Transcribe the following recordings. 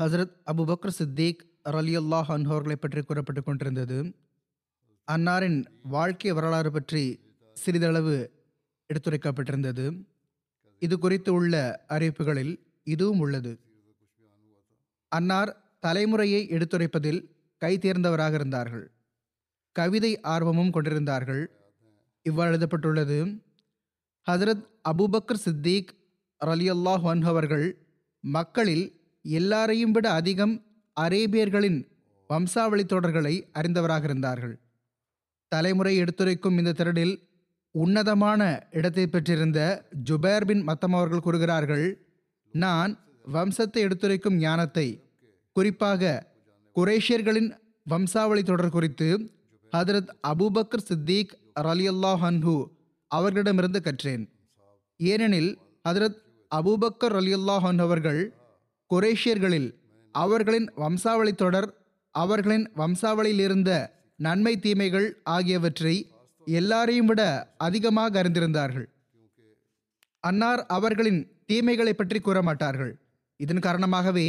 ஹசரத் சித்தீக் சித்திக் ரலியல்லாஹ் அன்ஹோர்களை பற்றி கூறப்பட்டு கொண்டிருந்தது. அன்னாரின் வாழ்க்கை வரலாறு பற்றி சிறிதளவு எடுத்துரைக்கப்பட்டிருந்தது. இது குறித்து உள்ள அறிவிப்புகளில் இதுவும் உள்ளது. அன்னார் தலைமுறையை எடுத்துரைப்பதில் கை தேர்ந்தவராக இருந்தார்கள். கவிதை ஆர்வமும் கொண்டிருந்தார்கள். இவ்வாறு எழுதப்பட்டுள்ளது. ஹசரத் அபுபக்கர் சித்திக் ரலியல்லாஹ் அவர்கள் மக்களில் எல்லாரையும் விட அதிகம் அரேபியர்களின் வம்சாவளி தொடர்களை அறிந்தவராக இருந்தார்கள். தலைமுறை எடுத்துரைக்கும் இந்த திரடில் உன்னதமான இடத்தை பெற்றிருந்த ஜுபேர் பின் மத்தம் அவர்கள் கூறுகிறார்கள் நான் வம்சத்தை எடுத்துரைக்கும் ஞானத்தை குறிப்பாக குரேஷியர்களின் வம்சாவளி தொடர் குறித்து ஹதரத் அபூபக்கர் சித்திக் ரலியல்லா ஹன்ஹு அவர்களிடமிருந்து கற்றேன். ஏனெனில் ஹதரத் அபூபக்கர் ரலியல்லாஹ் ஹன் அவர்கள் குரேஷியர்களில் அவர்களின் வம்சாவளி தொடர் அவர்களின் வம்சாவளியில் இருந்த நன்மை தீமைகள் ஆகியவற்றை எல்லாரையும் விட அதிகமாக அறிந்திருந்தார்கள். அன்னார் அவர்களின் தீமைகளை பற்றி கூற மாட்டார்கள் இதன் காரணமாகவே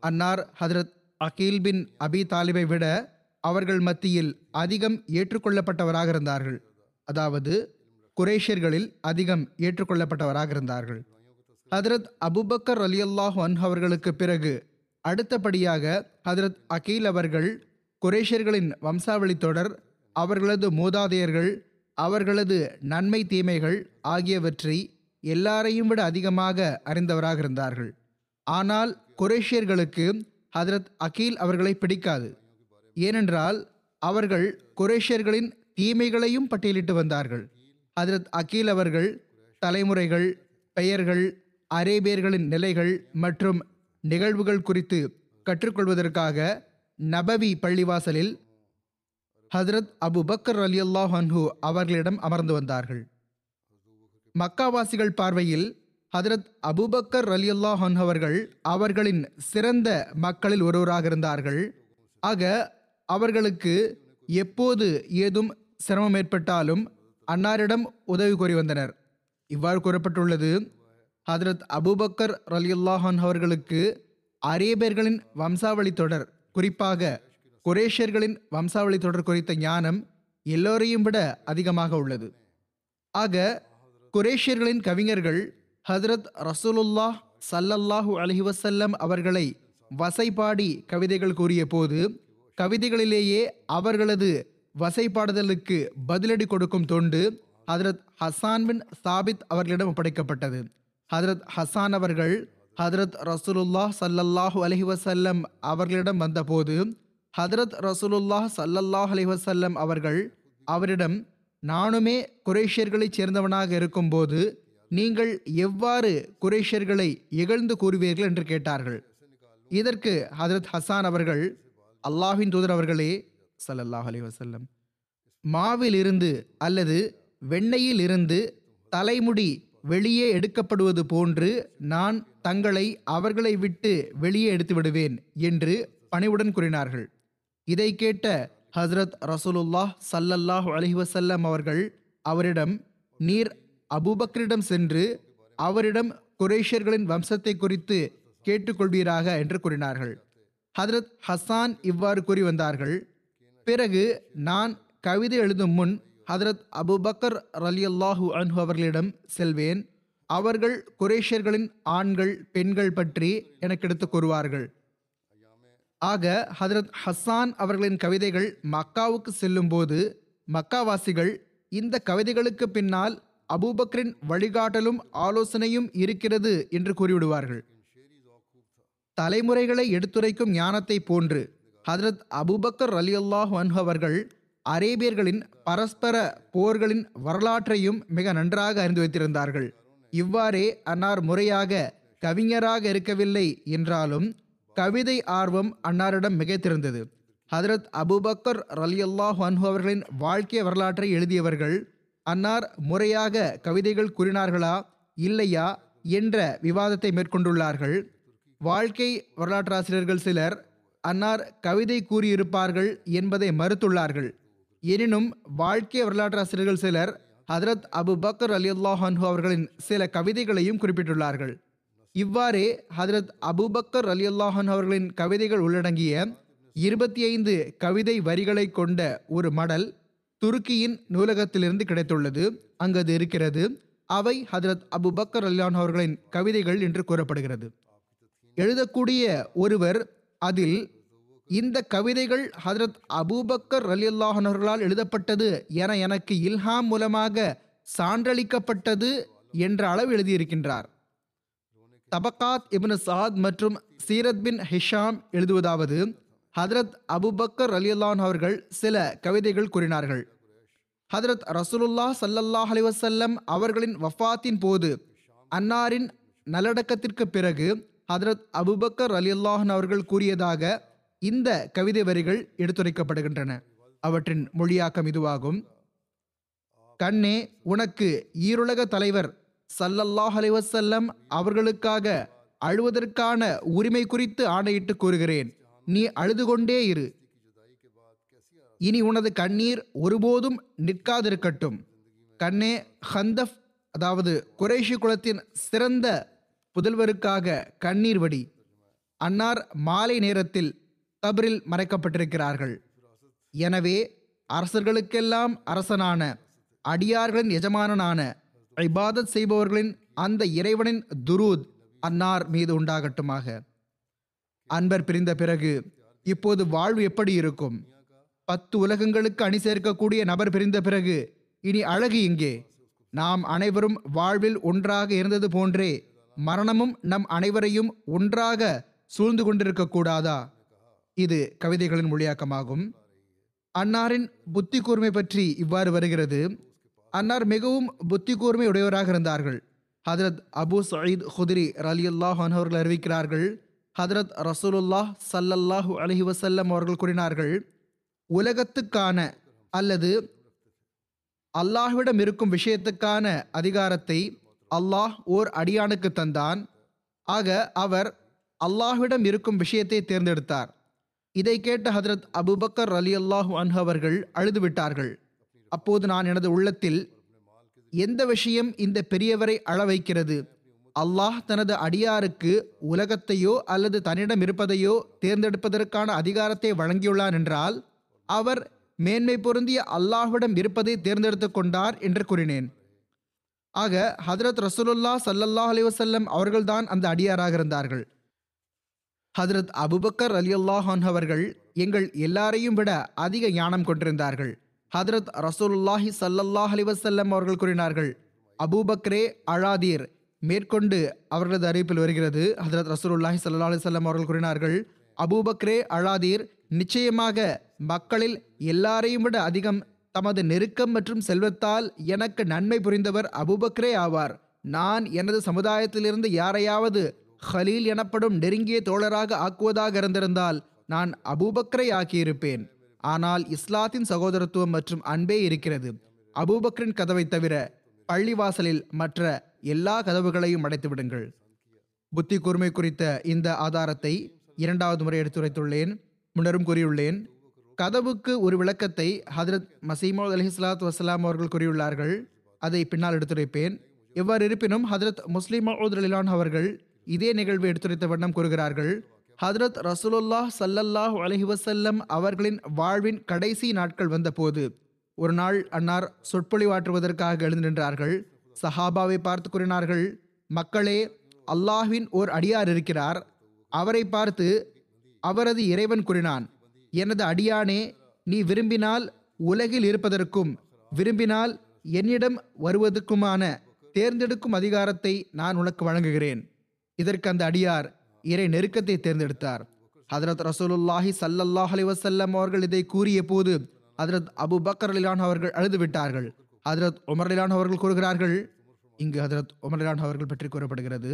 அன்னார் ஹதரத் அகீல் பின் அபி தாலிபை விட அவர்கள் மத்தியில் அதிகம் ஏற்றுக்கொள்ளப்பட்டவராக இருந்தார்கள். அதாவது குரேஷியர்களில் அதிகம் ஏற்றுக்கொள்ளப்பட்டவராக இருந்தார்கள். ஹதரத் அபுபக்கர் அலியல்லாஹு அன்ஹு அவர்களுக்கு பிறகு அடுத்தபடியாக ஹதரத் அகீல் அவர்கள் குரேஷியர்களின் வம்சாவளி தொடர் அவர்களது மூதாதையர்கள் அவர்களது நன்மை தீமைகள் ஆகியவற்றை எல்லாரையும் விட அதிகமாக அறிந்தவராக இருந்தார்கள். ஆனால் குரேஷியர்களுக்கு ஹதரத் அகீல் அவர்களை பிடிக்காது. ஏனென்றால் அவர்கள் குரேஷியர்களின் தீமைகளையும் பட்டியலிட்டு வந்தார்கள். ஹதரத் அகீல் அவர்கள் தலைமுறைகள் பெயர்கள் அரேபியர்களின் நிலைகள் மற்றும் நிகழ்வுகள் குறித்து கற்றுக்கொள்வதற்காக நபவி பள்ளிவாசலில் ஹதரத் அபு பக்கர் அலி அல்லாஹ் அன்ஹு அவர்களிடம் அமர்ந்து வந்தார்கள். மக்காவாசிகள் பார்வையில் ஹதரத் அபுபக்கர் அலி அல்லாஹ் அவர்கள் அவர்களின் சிறந்த மக்களில் ஒருவராக இருந்தார்கள். ஆக அவர்களுக்கு எப்போது ஏதும் சிரமம் ஏற்பட்டாலும் அன்னாரிடம் உதவி கோரி வந்தனர். இவ்வாறு கூறப்பட்டுள்ளது ஹதரத் அபூபக்கர் ரலியுல்லாஹான் அவர்களுக்கு அரேபியர்களின் வம்சாவளி தொடர் குறிப்பாக குரேஷியர்களின் வம்சாவளி தொடர் குறித்த ஞானம் எல்லோரையும் விட அதிகமாக உள்ளது. ஆக குரேஷியர்களின் கவிஞர்கள் ஹதரத் ரசூலுல்லாஹ் சல்லல்லாஹு அலஹி வசல்லம் அவர்களை வசைபாடி கவிதைகள் கூறிய போது கவிதைகளிலேயே அவர்களது வசைபாடுதலுக்கு பதிலடி கொடுக்கும் தொண்டு ஹதரத் ஹசான் பின் சாபித் அவர்களிடம் ஒப்படைக்கப்பட்டது. ஹதரத் ஹசான் அவர்கள் ஹதரத் ரசூலுல்லாஹ் சல்லல்லாஹு அலஹி வசல்லம் அவர்களிடம் வந்தபோது ஹதரத் ரசூலுல்லாஹ் சல்லல்லாஹ் அலி வசல்லம் அவர்கள் அவரிடம் நானுமே குரேஷியர்களைச் சேர்ந்தவனாக இருக்கும்போது நீங்கள் எவ்வாறு குரேஷியர்களை இகழ்ந்து கூறுவீர்கள்? என்று கேட்டார்கள். இதற்கு ஹதரத் ஹசான் அவர்கள் அல்லாஹின் தூதர் அவர்களே சல்லல்லாஹ் அலி வசல்லம் மாவில் இருந்து அல்லது வெண்ணையில் இருந்து தலைமுடி வெளியே எடுக்கப்படுவது போன்று நான் தங்களை அவர்களை விட்டு வெளியே எடுத்து விடுவேன் என்று பணிவுடன் கூறினார்கள். இதை கேட்ட ஹஸ்ரத் ரசூலுல்லாஹ் சல்லல்லாஹ் அலைஹி அவர்கள் அவரிடம் நீர் அபூபக்கரிடம் சென்று அவரிடம் குரேஷியர்களின் வம்சத்தை குறித்து கேட்டுக்கொள்வீராக என்று கூறினார்கள். ஹதரத் ஹசான் இவ்வாறு கூறி வந்தார்கள் பிறகு நான் கவிதை எழுதும் முன் ஹதரத் அபுபக்கர் ரலியல்லாஹு அன்ஹு அவர்களிடம் செல்வேன். அவர்கள் குரேஷியர்களின் ஆண்கள் பெண்கள் பற்றி எனக்கு எடுத்துக் கூறுவார்கள். ஆக ஹதரத் ஹஸ்ஸான் அவர்களின் கவிதைகள் மக்காவுக்கு செல்லும்போது மக்காவாசிகள் இந்த கவிதைகளுக்கு பின்னால் அபூபக்கரின் வழிகாட்டலும் ஆலோசனையும் இருக்கிறது என்று கூறிவிடுவார்கள். தலைமுறைகளை எடுத்துரைக்கும் ஞானத்தை போன்று ஹதரத் அபூபக்கர் அலி அல்லாஹ் அவர்கள் அரேபியர்களின் பரஸ்பர போர்களின் வரலாற்றையும் மிக நன்றாக அறிந்து வைத்திருந்தார்கள். இவ்வாறே அன்னார் முறையாக கவிஞராக இருக்கவில்லை என்றாலும் கவிதை ஆர்வம் அன்னாரிடம் மிகைத்திருந்தது ஹதரத் அபூபக்கர் ரலியல்லாஹ் அன்ஹு அவர்களின் வாழ்க்கை வரலாற்றை எழுதியவர்கள் அன்னார் முறையாக கவிதைகள் கூறினார்களா? இல்லையா? என்ற விவாதத்தை மேற்கொண்டுள்ளார்கள். வாழ்க்கை வரலாற்றாசிரியர்கள் சிலர் அன்னார் கவிதை கூறியிருப்பார்கள் என்பதை மறுத்துள்ளார்கள். எனினும் வாழ்க்கை வரலாற்றாசிரியர்கள் சிலர் ஹதரத் அபு பக்கர் அலி அல்லாஹன்ஹு அவர்களின் சில கவிதைகளையும் குறிப்பிட்டுள்ளார்கள். இவ்வாறே ஹதரத் அபுபக்கர் அலி அல்லாஹன் அவர்களின் கவிதைகள் உள்ளடங்கிய இருபத்தி ஐந்து கவிதை வரிகளை கொண்ட ஒரு மடல் துருக்கியின் நூலகத்திலிருந்து கிடைத்துள்ளது. அங்கு அது இருக்கிறது. அவை ஹதரத் அபுபக்கர் அல்லான் அவர்களின் கவிதைகள் என்று கூறப்படுகிறது. எழுதக்கூடிய ஒருவர் அதில் இந்த கவிதைகள் ஹதரத் அபூபக்கர் ரலியல்லாஹன் அவர்களால் எழுதப்பட்டது என எனக்கு இல்ஹாம் மூலமாக சான்றளிக்கப்பட்டது என்ற அளவு எழுதியிருக்கின்றார். தபக்காத் இபின் சாத் மற்றும் சீரத் பின் ஹிஷாம் எழுதுவதாவது ஹதரத் அபுபக்கர் ரலியல்லான் அவர்கள் சில கவிதைகள் கூறினார்கள். ஹதரத் ரசூலுல்லா சல்லல்லாஹ் அலிவசல்லம் அவர்களின் வஃபாத்தின் போது அன்னாரின் நல்லடக்கத்திற்கு பிறகு ஹதரத் அபுபக்கர் ரலியல்லாஹன் அவர்கள் கூறியதாக இந்த கவிதை வரிகள் எடுத்துரைக்கப்படுகின்றன. அவற்றின் மொழியாக்கம் இதுவாகும். கண்ணே உனக்கு ஈருலக தலைவர் சல்லல்லாஹ் அலைவசல்லம் அவர்களுக்காக அழுவதற்கான உரிமை குறித்து ஆணையிட்டு கூறுகிறேன். நீ அழுது கொண்டே இரு. இனி உனது கண்ணீர் ஒருபோதும் நிற்காதிருக்கட்டும். கண்ணே ஹந்தஃப் அதாவது குறைஷி குலத்தின் சிறந்த புதல்வருக்காக கண்ணீர் வடி. அன்னார் மாலை நேரத்தில் கபரில் மறைக்கப்பட்டிருக்கிறார்கள். எனவே அரசர்களுக்கெல்லாம் அரசனான அடியார்களின் எஜமானனான இபாதத் செய்பவர்களின் அந்த இறைவனின் துரூத் அன்னார் மீது உண்டாகட்டுமாக. அன்பர் பிரிந்த பிறகு இப்போது வாழ்வு எப்படி இருக்கும்? பத்து உலகங்களுக்கு அணி சேர்க்கக்கூடிய நபர் பிரிந்த பிறகு இனி அழகு இங்கே. நாம் அனைவரும் வாழ்வில் ஒன்றாக இருந்தது போன்றே மரணமும் நம் அனைவரையும் ஒன்றாக சூழ்ந்து கொண்டிருக்க கூடாதா இது கவிதைகளின் மொழியாக்கமாகும். அன்னாரின் புத்தி கூர்மை பற்றி இவ்வாறு வருகிறது. அன்னார் மிகவும் புத்தி கூர்மை உடையவராக இருந்தார்கள். ஹதரத் அபு சயீத் ஹுதிரி ரலியுல்லாஹ் அவர்கள் அறிவிக்கிறார்கள். ஹதரத் ரசூலுல்லாஹ் சல்லல்லாஹு அலஹி வசல்லம் அவர்கள் கூறினார்கள் உலகத்துக்கான அல்லது அல்லாஹ்விடம் இருக்கும் விஷயத்துக்கான அதிகாரத்தை அல்லாஹ் ஓர் அடியானுக்கு தந்தான். ஆக அவர் அல்லாஹ்விடம் இருக்கும் விஷயத்தை தேர்ந்தெடுத்தார். இதை கேட்ட ஹதரத் அபுபக்கர் அலி அல்லாஹு அன்ஹு அவர்கள் அழுதுவிட்டார்கள். அப்போது நான் எனது உள்ளத்தில் எந்த விஷயம் இந்த பெரியவரை அழ வைக்கிறது அல்லாஹ் தனது அடியாருக்கு உலகத்தையோ அல்லது தன்னிடம் இருப்பதையோ தேர்ந்தெடுப்பதற்கான அதிகாரத்தை வழங்கியுள்ளார் என்றால் அவர் மேன்மை பொருந்திய அல்லாஹ்விடம் இருப்பதை தேர்ந்தெடுத்து கொண்டார் என்று கூறினேன். ஆக ஹதரத் ரசூலுல்லா சல்லல்லாஹ் அலி வசல்லம் அவர்கள்தான் அந்த அடியாராக இருந்தார்கள். ஹதரத் அபுபக்கர் அலி அல்லாஹான் அவர்கள் எங்கள் எல்லாரையும் விட அதிக ஞானம் கொண்டிருந்தார்கள். ஹதரத் ரசூலுல்லாஹி சல்லல்லாஹ் அலிவசல்லம் அவர்கள் கூறினார்கள் அபூபக்ரே அழாதீர். மேற்கொண்டு அவர்களது அறிவிப்பில் வருகிறது ஹதரத் ரசூலுல்லாஹி சல்லா அலிசல்லம் அவர்கள் கூறினார்கள் அபூபக்ரே அழாதீர். நிச்சயமாக மக்களில் எல்லாரையும் விட அதிகம் தமது நெருக்கம் மற்றும் செல்வத்தால் எனக்கு நன்மை புரிந்தவர் அபூபக்ரே ஆவார். நான் எனது சமுதாயத்திலிருந்து யாரையாவது ஹலீல் எனப்படும் நெருங்கிய தோழராக ஆக்குவதாக இருந்திருந்தால் நான் அபூபக்ரை ஆக்கியிருப்பேன் ஆனால் இஸ்லாத்தின் சகோதரத்துவம் மற்றும் அன்பே இருக்கிறது அபூபக்ரின் கதவை தவிர பள்ளிவாசலில் மற்ற எல்லா கதவுகளையும் அடைத்து விடுங்கள் புத்தி கூர்மை குறித்த இந்த ஆதாரத்தை இரண்டாவது முறை எடுத்துரைத்துள்ளேன் முன்னரும் கூறியுள்ளேன் கதவுக்கு ஒரு விளக்கத்தை ஹதரத் மசீமோத் அலி இஸ்லாத் வசலாம் அவர்கள் கூறியுள்ளார்கள் அதை பின்னால் எடுத்துரைப்பேன் எவ்வாறு இருப்பினும் ஹதரத் முஸ்லிம் மவுத் அலிலான் அவர்கள் இதே நிகழ்வை எடுத்துரைத்த வண்ணம் கூறுகிறார்கள். ஹதரத் ரசூலுல்லாஹ் சல்லல்லாஹ் அலைஹி அவர்களின் வாழ்வின் கடைசி நாட்கள் வந்தபோது ஒரு நாள் அன்னார் சொற்பொழிவாற்றுவதற்காக எழுந்து நின்றார்கள். சஹாபாவை பார்த்து கூறினார்கள் மக்களே அல்லாஹ்வின் ஓர் அடியார் இருக்கிறார். அவரை பார்த்து அவரது இறைவன் கூறினான் எனது அடியானே நீ விரும்பினால் உலகில் இருப்பதற்கும் விரும்பினால் என்னிடம் வருவதற்குமான தேர்ந்தெடுக்கும் அதிகாரத்தை நான் உனக்கு வழங்குகிறேன். இதற்கு அந்த அடியார் இறை நெருக்கத்தை தேர்ந்தெடுத்தார். ஹதரத் ரசூலுல்லாஹி சல்லல்லாஹ் அலைஹி வஸல்லம் அவர்கள் இதை கூறிய போது ஹதரத் அபு பக்கர் அலிலான் அவர்கள் அழுது விட்டார்கள். ஹதரத் உமர் அலிலான் அவர்கள் கூறுகிறார்கள் இங்கு ஹதரத் உமர் அலிலான் அவர்கள் பற்றி கூறப்படுகிறது.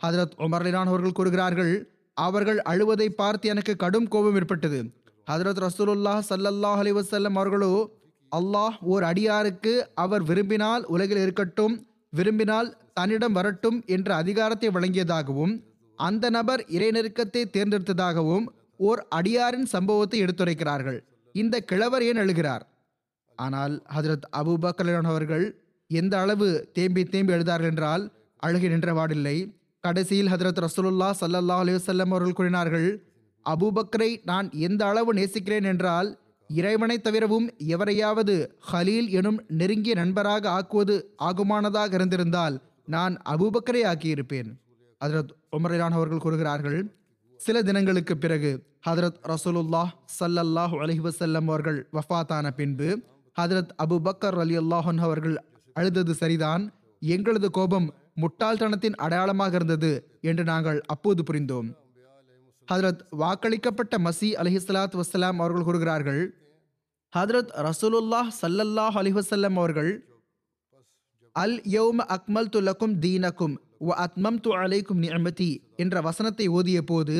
ஹதரத் உமர் அலிலான் அவர்கள் கூறுகிறார்கள் அவர்கள் அழுவதை பார்த்து எனக்கு கடும் கோபம் ஏற்பட்டது. ஹதரத் ரசூலுல்லாஹ் சல்லல்லாஹ் அலைஹி வஸல்லம் அவர்களோ அல்லாஹ் ஓர் அடியாருக்கு அவர் விரும்பினால் உலகில் இருக்கட்டும் விரும்பினால் தன்னிடம் வரட்டும் என்ற அதிகாரத்தை வழங்கியதாகவும் அந்த நபர் இறைநெருக்கத்தை தேர்ந்தெடுத்ததாகவும் ஓர் அடியாரின் சம்பவத்தை எடுத்துரைக்கிறார்கள். இந்த கிழவர் ஏன் அழுகிறார் ஆனால் ஹஜரத் அபுபக்கலான் அவர்கள் எந்த அளவு தேம்பி தேம்பி எழுதார்கள் என்றால் அழுகி நின்றவாடில்லை கடைசியில் ஹதரத் ரசூலுல்லா சல்லல்லா அலி அவர்கள் கூறினார்கள் அபூபக்கரை நான் எந்த அளவு நேசிக்கிறேன் என்றால் இறைவனை தவிரவும் எவரையாவது ஹலீல் எனும் நெருங்கிய நண்பராக ஆக்குவது ஆகுமானதாக இருந்திருந்தால் நான் அபூபக்கரை ஆக்கியிருப்பேன். ஹதரத் உமரான் அவர்கள் கூறுகிறார்கள் சில தினங்களுக்கு பிறகு ஹதரத் ரசூலுல்லாஹ் சல்லல்லாஹ் அலஹி வசல்லம் அவர்கள் வஃபாத்தான பின்பு ஹதரத் அபுபக்கர் அலி அல்லாஹன் அவர்கள் அழுதது சரிதான் எங்களது கோபம் முட்டாள்தனத்தின் அடையாளமாக இருந்தது என்று நாங்கள் அப்போது புரிந்தோம். ஹதரத் வாக்களிக்கப்பட்ட மசி அலிஹிஸ்லாத் வசலாம் அவர்கள் கூறுகிறார்கள் ஹதரத் ரசூலுல்லாஹ் சல்லல்லாஹ் அலி வசல்லம் அவர்கள் அல் யௌம அக்மல் துலக்கும் தீனக்கும் வ அத்மம் து அலைக்கும் நியமதி என்ற வசனத்தை ஓதிய போது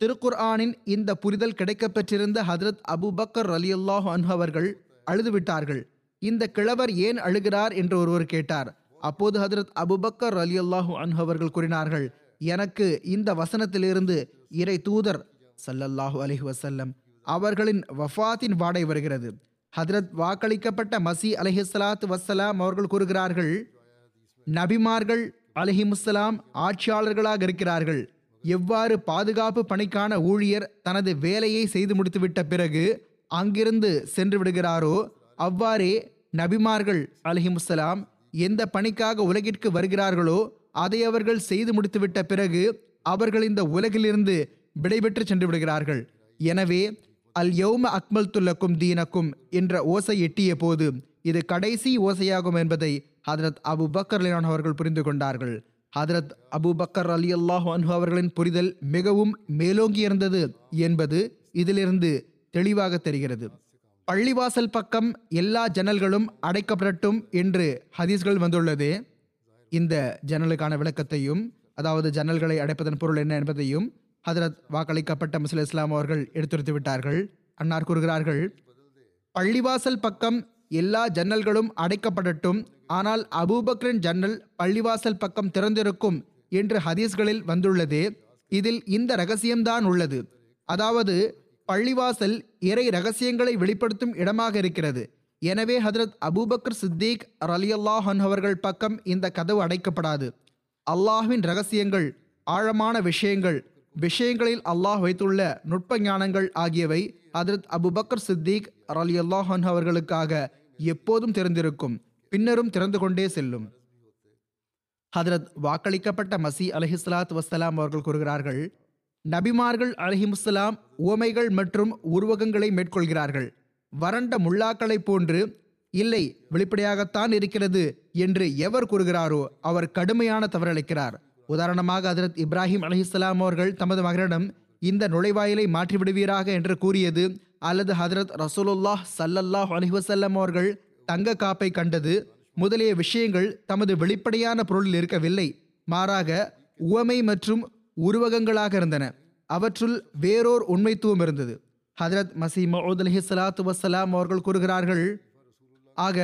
திருக்குர்ஆனின் இந்த புரிதல் கிடைக்கப்பெற்றிருந்த ஹதரத் அபுபக்கர் அலி அல்லாஹ் அன்ஹு அவர்கள் அழுதுவிட்டார்கள். இந்த கிழவர் ஏன் அழுகிறார் என்று ஒருவர் கேட்டார். அப்போது ஹதரத் அபுபக்கர் அலி அல்லாஹூ அன்ஹு அவர்கள் கூறினார்கள் எனக்கு இந்த வசனத்திலிருந்து இறை தூதர் சல்லல்லாஹு அலைஹி வசல்லம் அவர்களின் வஃபாத்தின் வாடை வருகிறது. ஹதரத் வாக்களிக்கப்பட்ட மசி அலஹிஸ்லாத் வசலாம் அவர்கள் கூறுகிறார்கள் நபிமார்கள் அலஹிமுசலாம் ஆட்சியாளர்களாக இருக்கிறார்கள். எவ்வாறு பாதுகாப்பு பணிக்கான ஊழியர் தனது வேலையை செய்து முடித்துவிட்ட பிறகு அங்கிருந்து சென்று விடுகிறாரோ அவ்வாறே நபிமார்கள் அலஹிமுசலாம் எந்த பணிக்காக உலகிற்கு வருகிறார்களோ அதை அவர்கள் செய்து முடித்துவிட்ட பிறகு அவர்கள் இந்த உலகிலிருந்து விடைபெற்று சென்று விடுகிறார்கள். எனவே அல் யௌம அக்மல் துல்லக்கும் தீனக்கும் என்ற ஓசை எட்டிய போது இது கடைசி ஓசையாகும் என்பதை ஹதரத் அபு பக்கர் அலியான் அவர்கள் புரிந்து கொண்டார்கள். ஹதரத் அபு பக்கர் அலி அல்லாஹ் அன்ஹு அவர்களின் புரிதல் மிகவும் மேலோங்கி இருந்தது என்பது இதிலிருந்து தெளிவாக தெரிகிறது. பள்ளிவாசல் பக்கம் எல்லா ஜன்னல்களும் அடைக்கப்படட்டும் என்று ஹதீஸ்கள் வந்துள்ளது. இந்த ஜன்னலுக்கான விளக்கத்தையும் அதாவது ஜன்னல்களை அடைப்பதன் பொருள் என்ன என்பதையும் ஹதரத் வாக்களிக்கப்பட்ட முஸ்லிம் இஸ்லாம் அவர்கள் எடுத்துரைத்து விட்டார்கள். அன்னார் கூறுகிறார்கள் பள்ளிவாசல் பக்கம் எல்லா ஜன்னல்களும் அடைக்கப்படட்டும். ஆனால் அபூபக்ரின் ஜன்னல் பள்ளிவாசல் பக்கம் திறந்திருக்கும் என்று ஹதீஸ்களில் வந்துள்ளது. இதில் இந்த ரகசியம்தான் உள்ளது. அதாவது பள்ளிவாசல் இறை ரகசியங்களை வெளிப்படுத்தும் இடமாக இருக்கிறது. எனவே ஹதரத் அபூபக்கர் சித்திக் ரலியல்லாஹ் அவர்கள் பக்கம் இந்த கதவு அடைக்கப்படாது. அல்லாஹ்வின் ரகசியங்கள் ஆழமான விஷயங்கள் விஷயங்களில் அல்லாஹ் வைத்துள்ள நுட்ப ஞானங்கள் ஆகியவை ஹதரத் அபுபக்கர் சித்திக் ரலியல்லாஹ் அவர்களுக்காக எப்போதும் திறந்திருக்கும் பின்னரும் திறந்து கொண்டே செல்லும். ஹதரத் வாக்களிக்கப்பட்ட மசி அலஹிஸ்லாத் வசலாம் அவர்கள் கூறுகிறார்கள் நபிமார்கள் அலஹிமுஸ்லாம் உவமைகள் மற்றும் உருவகங்களை மேற்கொள்கிறார்கள். வறண்ட முல்லாக்களைப் போன்று இல்லை வெளிப்படையாகத்தான் இருக்கிறது என்று எவர் கூறுகிறாரோ அவர் கடுமையான தவறளிக்கிறார் உதாரணமாக ஹதரத் இப்ராஹிம் அலஹிஸ்லாம் அவர்கள் தமது மகனிடம் இந்த நுழைவாயிலை மாற்றிவிடுவீராக என்று கூறியது அல்லது ஹதரத் ரசூலுல்லாஹ் சல்லல்லாஹ் அலஹுவசல்லம் அவர்கள் தங்க காப்பை கண்டது முதலிய விஷயங்கள் தமது வெளிப்படையான பொருளில் இருக்கவில்லை மாறாக உவமை மற்றும் உருவகங்களாக இருந்தன. அவற்றுள் வேறோர் உண்மைத்துவம் இருந்தது. ஹதரத் மசி மவுத் அலஹி சலாத்து வசலாம் அவர்கள் கூறுகிறார்கள் ஆக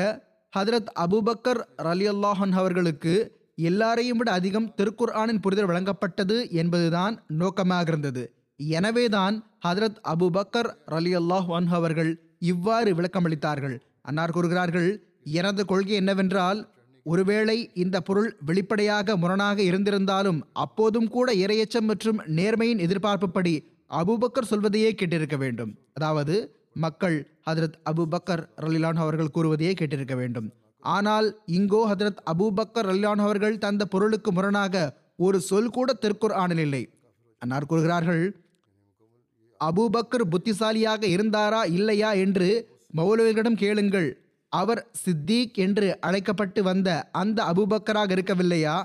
ஹதரத் அபுபக்கர் ரலி அல்லாஹன் அவர்களுக்கு எல்லாரையும் விட அதிகம் திருக்குர்ஆனின் புரிதல் வழங்கப்பட்டது என்பதுதான் நோக்கமாக இருந்தது எனவேதான் ஹதரத் அபுபக்கர் ரலி அல்லாஹ் அவர்கள் இவ்வாறு விளக்கமளித்தார்கள். அன்னார் கூறுகிறார்கள் எனது கொள்கை என்னவென்றால் ஒருவேளை இந்த பொருள் வெளிப்படையாக முரணாக இருந்திருந்தாலும் அப்போதும் கூட இரையச்சம் மற்றும் நேர்மையின் எதிர்பார்ப்புப்படி அபூபக்கர் சொல்வதையே கேட்டிருக்க வேண்டும். அதாவது மக்கள் ஹதரத் அபுபக்கர் ரலிலான் அவர்கள் கூறுவதையே கேட்டிருக்க வேண்டும். ஆனால் இங்கோ ஹதரத் அபூபக்கர் ரலிலான் அவர்கள் தந்த பொருளுக்கு முரணாக ஒரு சொல் கூட திருக்குர் ஆனில் இல்லை. அன்னார் கூறுகிறார்கள் அபூபக்கர் புத்திசாலியாக இருந்தாரா இல்லையா? என்று மௌலவிகளிடம் கேளுங்கள். அவர் சித்தீக் என்று அழைக்கப்பட்டு வந்த அந்த அபூபக்கராக இருக்கவில்லையா?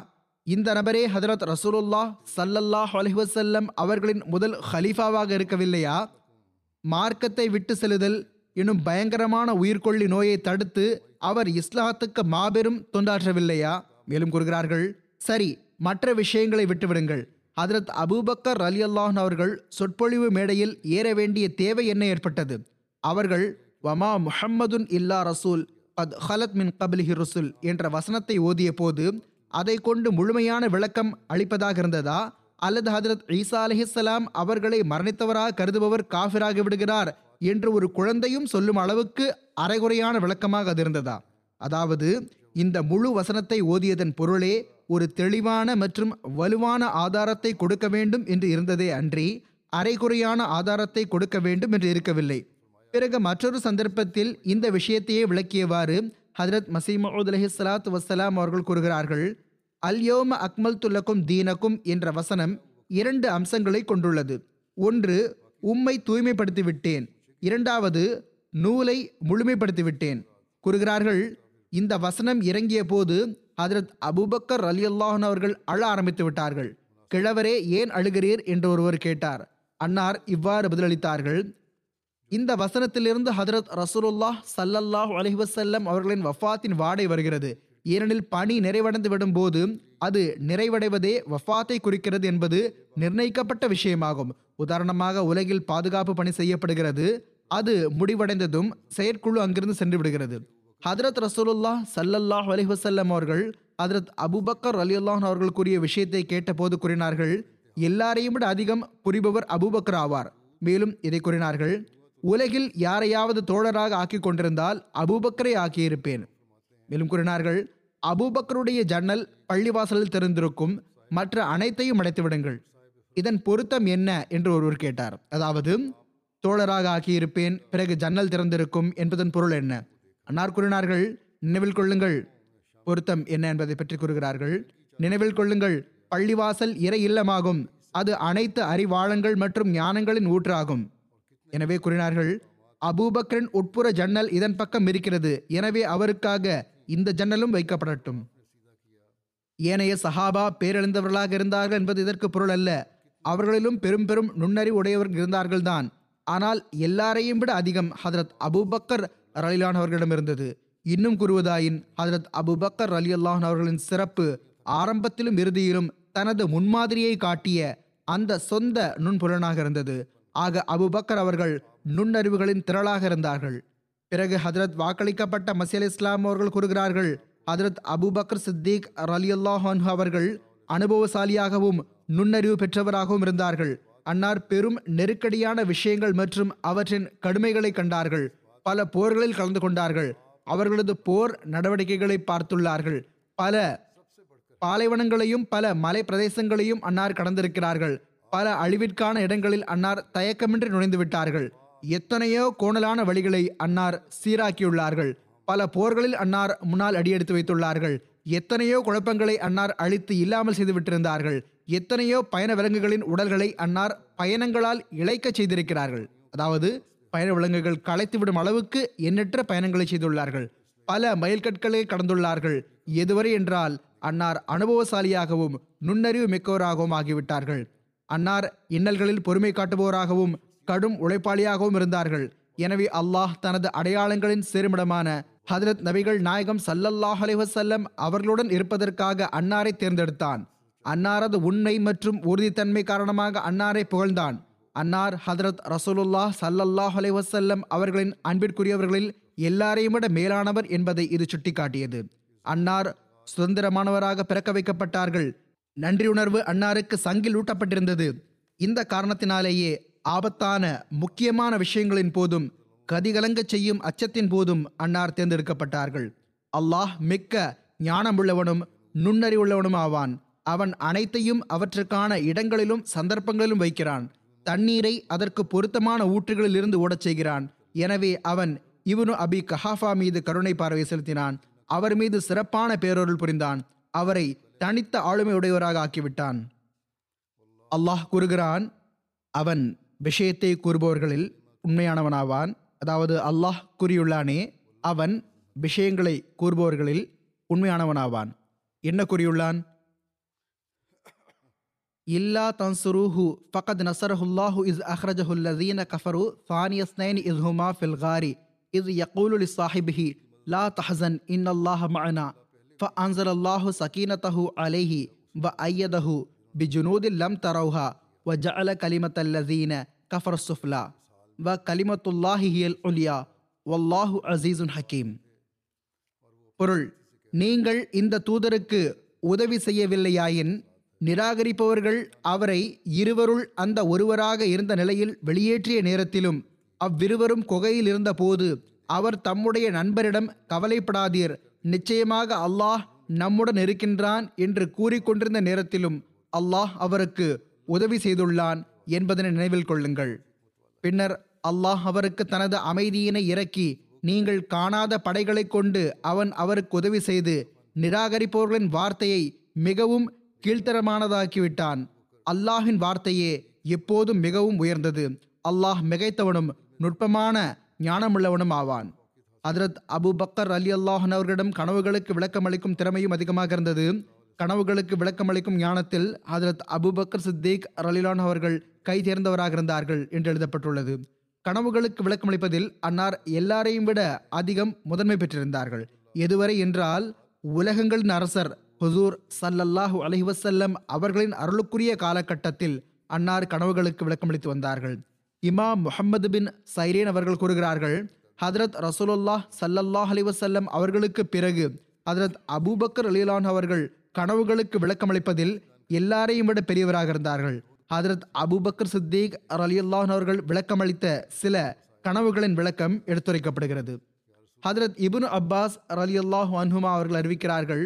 இந்த நபரே ஹதரத் ரசூலுல்லாஹ் சல்லல்லாஹ் அலைஹி அவர்களின் முதல் ஹலீஃபாவாக இருக்கவில்லையா? மார்க்கத்தை விட்டு செல்லுதல் எனும் பயங்கரமான உயிர்கொள்ளி நோயை தடுத்து அவர் இஸ்லாத்துக்கு மாபெரும் தொண்டாற்றவில்லையா? மேலும் கூறுகிறார்கள் சரி மற்ற விஷயங்களை விட்டுவிடுங்கள். ஹதரத் அபூபக்கர் அலி அல்லாஹன் அவர்கள் சொற்பொழிவு மேடையில் ஏற வேண்டிய தேவை என்ன ஏற்பட்டது? அவர்கள் வமா முஹம்மதுன் இல்லா ரசூல் அத் ஹலத் மின் கபிலிஹி ரசூல் என்ற வசனத்தை ஓதிய போது அதை கொண்டு முழுமையான விளக்கம் அளிப்பதாக இருந்ததா? அல்லது ஹதரத் ஈசா அலிஹிஸ்ஸலாம் அவர்களை மரணித்தவராக கருதுபவர் காஃபிராகி விடுகிறார் என்று ஒரு குழந்தையும் சொல்லும் அளவுக்கு அரைகுறையான விளக்கமாக அது இருந்ததா அதாவது இந்த முழு வசனத்தை ஓதியதன் பொருளே ஒரு தெளிவான மற்றும் வலுவான ஆதாரத்தை கொடுக்க வேண்டும் என்று இருந்ததே அன்றி அரைகுறையான ஆதாரத்தை கொடுக்க வேண்டும் என்று இருக்கவில்லை. பிறகு மற்றொரு சந்தர்ப்பத்தில் இந்த விஷயத்தையே விளக்கியவாறு ஹதரத் மசீமூத் அலஹி சலாத் வசலாம் அவர்கள் கூறுகிறார்கள் அல்யோம அக்மல் துல்லக்கும் தீனக்கும் என்ற வசனம் இரண்டு அம்சங்களை கொண்டுள்ளது. ஒன்று உம்மை தூய்மைப்படுத்தி விட்டேன் இரண்டாவது நூலை முழுமைப்படுத்தி விட்டேன் கூறுகிறார்கள் இந்த வசனம் இறங்கிய போது ஹதரத் அபுபக்கர் அலி அல்லாஹன் அவர்கள் அழ ஆரம்பித்து விட்டார்கள். கிழவரே ஏன் அழுகிறீர்? என்று ஒருவர் கேட்டார். அன்னார் இவ்வாறு பதிலளித்தார்கள் இந்த வசனத்திலிருந்து ஹதரத் ரசூலுல்லாஹ் சல்லல்லாஹ் அலைஹி அவர்களின் வஃபாத்தின் வாடை வருகிறது. ஏனெனில் பணி நிறைவடைந்து விடும் போது அது நிறைவடைவதே வஃபாத்தை குறிக்கிறது என்பது நிர்ணயிக்கப்பட்ட விஷயமாகும். உதாரணமாக உலகில் பாதுகாப்பு பணி செய்யப்படுகிறது. அது முடிவடைந்ததும் செயற்குழு அங்கிருந்து சென்று விடுகிறது. ஹதரத் ரசூலுல்லா சல்லல்லாஹ் அலி வசல்லம் அவர்கள் ஹதரத் அபூபக்கர் அலியுல்லாஹ் அவர்கள் கூறிய விஷயத்தை கேட்டபோது கூறினார்கள் எல்லாரையும் விட அதிகம் புரிபவர் அபுபக்கர் ஆவார். மேலும் இதை கூறினார்கள் உலகில் யாரையாவது தோழராக ஆக்கி கொண்டிருந்தால் அபுபக்கரை ஆக்கியிருப்பேன். மேலும் கூறினார்கள் அபூபக்கருடைய ஜன்னல் பள்ளிவாசலில் திறந்திருக்கும் மற்ற அனைத்தையும் அடைத்து விடுங்கள் இதன் பொருத்தம் என்ன? என்று ஒருவர் கேட்டார். அதாவது தோழராக ஆக்கியிருப்பேன். பிறகு ஜன்னல் திறந்திருக்கும் என்பதன் பொருள் என்ன? அன்னார் கூறினார்கள் நினைவில் கொள்ளுங்கள். பொருத்தம் என்ன என்பதை பற்றி கூறுகிறார்கள். நினைவில் கொள்ளுங்கள் பள்ளிவாசல் இறை இல்லமாகும். அது அனைத்து அறிவாளங்கள் மற்றும் ஞானங்களின் ஊற்றாகும். எனவே கூறினார்கள் அபூபக்கரின் உட்புற ஜன்னல் இதன் பக்கம் இருக்கிறது. எனவே அவருக்காக இந்த ஜன்னலும் வைக்கப்படட்டும். ஏனைய சஹாபா பேரெழுந்தவர்களாக இருந்தார்கள் என்பது இதற்கு பொருள் அல்ல. அவர்களிலும் பெரும் பெரும் நுண்ணறிவு உடையவர்கள் இருந்தார்கள்தான். ஆனால் எல்லாரையும் விட அதிகம் ஹதரத் அபூபக்கர் ரலிலான் அவர்களிடம் இருந்தது. இன்னும் கூறுவதாயின் ஹதரத் அபுபக்கர் அலி அல்லாஹன் அவர்களின் சிறப்பு ஆரம்பத்திலும் இறுதியிலும் தனது முன்மாதிரியை காட்டிய அந்த சொந்த நுண்புலனாக இருந்தது. ஆக அபுபக்கர் அவர்கள் நுண்ணறிவுகளின் திரளாக இருந்தார்கள். பிறகு ஹதரத் வாக்களிக்கப்பட்ட மசீல் இஸ்லாம் அவர்கள் கூறுகிறார்கள் ஹதரத் அபுபக்கர் சித்திக் அலி அல்லாஹன் அவர்கள் அனுபவசாலியாகவும் நுண்ணறிவு பெற்றவராகவும் இருந்தார்கள். அன்னார் பெரும் நெருக்கடியான விஷயங்கள் மற்றும் அவற்றின் கடுமைகளை கண்டார்கள். பல போர்களில் கலந்து கொண்டார்கள். அவர்களது போர் நடவடிக்கைகளை பார்த்துள்ளார்கள். பல பாலைவனங்களையும் பல மலை பிரதேசங்களையும் அன்னார் கடந்திருக்கிறார்கள். பல அழிவிற்கான இடங்களில் அன்னார் தயக்கமின்றி நுழைந்து விட்டார்கள். எத்தனையோ கோணலான வழிகளை அன்னார் சீராக்கியுள்ளார்கள். பல போர்களில் அன்னார் முன்னால் அடியெடுத்து வைத்துள்ளார்கள். எத்தனையோ குழப்பங்களை அன்னார் அழித்து இல்லாமல் செய்து விட்டிருந்தார்கள். எத்தனையோ பயண விலங்குகளின் உடல்களை அன்னார் பயணங்களால் இழைக்கச் செய்திருக்கிறார்கள். அதாவது பயண விலங்குகள் களைத்துவிடும் அளவுக்கு எண்ணற்ற பயணங்களை செய்துள்ளார்கள். பல மைல்கற்களை கடந்துள்ளார்கள். எதுவரை என்றால் அன்னார் அனுபவசாலியாகவும் நுண்ணறிவு மிக்கவராகவும் ஆகிவிட்டார்கள். அன்னார் இன்னல்களில் பொறுமை காட்டுபவராகவும் கடும் உழைப்பாளியாகவும் இருந்தார்கள். எனவே அல்லாஹ் தனது அடையாளங்களின் சேருமிடமான ஹதரத் நபிகள் நாயகம் சல்லல்லாஹ் அலைஹி அவர்களுடன் இருப்பதற்காக அன்னாரை தேர்ந்தெடுத்தான். அன்னாரது உண்மை மற்றும் உறுதித்தன்மை காரணமாக அன்னாரை புகழ்ந்தான். அன்னார் ஹதரத் ரசூலுல்லா சல்லல்லாஹ் அலைவசல்லம் அவர்களின் அன்பிற்குரியவர்களில் எல்லாரையும் விட மேலானவர் என்பதை இது சுட்டிக்காட்டியது. அன்னார் சுதந்திரமானவராக பிறக்க வைக்கப்பட்டார்கள். நன்றியுணர்வு அன்னாருக்கு சங்கில் ஊட்டப்பட்டிருந்தது. இந்த காரணத்தினாலேயே ஆபத்தான முக்கியமான விஷயங்களின் போதும் கதிகலங்க செய்யும் அச்சத்தின் போதும் அன்னார் தேர்ந்தெடுக்கப்பட்டார்கள். அல்லாஹ் மிக்க ஞானமுள்ளவனும் நுண்ணறிவுள்ளவனும் ஆவான் அவன் அனைத்தையும் அவற்றுக்கான இடங்களிலும் சந்தர்ப்பங்களிலும் வைக்கிறான். தண்ணீரை அதற்கு பொருத்தமான ஊற்றுகளில் இருந்து ஓடச் செய்கிறான். எனவே அவன் இவனு அபி கஹாஃபா மீது கருணை பார்வை செலுத்தினான். அவர் மீது சிறப்பான பேரொருள் புரிந்தான். அவரை தனித்த ஆளுமையுடையவராக ஆக்கிவிட்டான். அல்லாஹ் கூறுகிறான் அவன் விஷயத்தை கூறுபவர்களில் உண்மையானவனாவான். அதாவது அல்லாஹ் கூறியுள்ளானே அவன் விஷயங்களை கூறுபவர்களில் உண்மையானவனாவான். என்ன கூறியுள்ளான்? இல்லா தன்சுருஹு ஃபகத் நசரஹுல்லாஹு இஸ் அஹ்ரஜஹுல்லதீன கஃபரு ஃபானியஸ்னைன் இஸ் ஹுமா ஃபில் காரி இஸ் யகூலு லிசாஹிபிஹி லா தஹசன் இன்னல்லாஹ மஅனா فأنزل الله سكينته عليه وأيده بجنود لم تروها وجعل كلمة الذين كفروا السفلى وكلمة الله هي العليا والله عزيز حكيم பொருள் நீங்கள் இந்த தூதருக்கு உதவி செய்யவில்லையாயின் நிராகரிப்பவர்கள் அவரை இருவருள் அந்த ஒருவராக இருந்த நிலையில் வெளியேற்றிய நேரத்திலும் அவ்விருவரும் குகையில் இருந்தபோது அவர் தம்முடைய நண்பரிடம் கவலைப்படாதீர் நிச்சயமாக அல்லாஹ் நம்முடன் இருக்கின்றான் என்று கூறிக்கொண்டிருந்த நேரத்திலும் அல்லாஹ் அவருக்கு உதவி செய்துள்ளான் என்பதனை நினைவில் கொள்ளுங்கள். பின்னர் அல்லாஹ் அவருக்கு தனது அமைதியினை இறக்கி நீங்கள் காணாத படைகளைக் கொண்டு அவன் அவருக்கு உதவி செய்து நிராகரிப்பவர்களின் வார்த்தையை மிகவும் கீழ்த்தரமானதாக்கிவிட்டான். அல்லாஹின் வார்த்தையே எப்போதும் மிகவும் உயர்ந்தது. அல்லாஹ் மிகைத்தவனும் நுட்பமான ஞானமுள்ளவனும் ஆவான். அதரத் அபு பக்கர் அலி அல்லாஹன் அவர்களிடம் கனவுகளுக்கு விளக்கமளிக்கும் திறமையும் அதிகமாக இருந்தது. கனவுகளுக்கு விளக்கமளிக்கும் ஞானத்தில் ஹதரத் அபு பக்கர் சித்திக் ரலிலான் அவர்கள் கை தேர்ந்தவராக இருந்தார்கள் என்று எழுதப்பட்டுள்ளது. கனவுகளுக்கு விளக்கமளிப்பதில் அன்னார் எல்லாரையும் விட அதிகம் முதன்மை பெற்றிருந்தார்கள். எதுவரை என்றால் உலகங்களின் அரசர் ஹுசூர் சல்லல்லாஹு அலஹி வசல்லம் அவர்களின் அருளுக்குரிய காலகட்டத்தில் அன்னார் கனவுகளுக்கு விளக்கமளித்து வந்தார்கள். இமாம் முஹம்மது பின் சைரேன் அவர்கள் கூறுகிறார்கள் ஹதரத் ரசூலுல்லாஹ் சல்லல்லாஹ் அலி வசல்லம் அவர்களுக்கு பிறகு ஹதரத் அபூபக்கர் அலிலான் அவர்கள் கனவுகளுக்கு விளக்கமளிப்பதில் எல்லாரையும் விட பெரியவராக இருந்தார்கள். ஹதரத் அபூபக்கர் சித்திக் அலியுல்லான் அவர்கள் விளக்கமளித்த சில கனவுகளின் விளக்கம் எடுத்துரைக்கப்படுகிறது. ஹதரத் இபுன் அப்பாஸ் அலியுல்லாஹ் அன்ஹுமா அவர்கள் அறிவிக்கிறார்கள்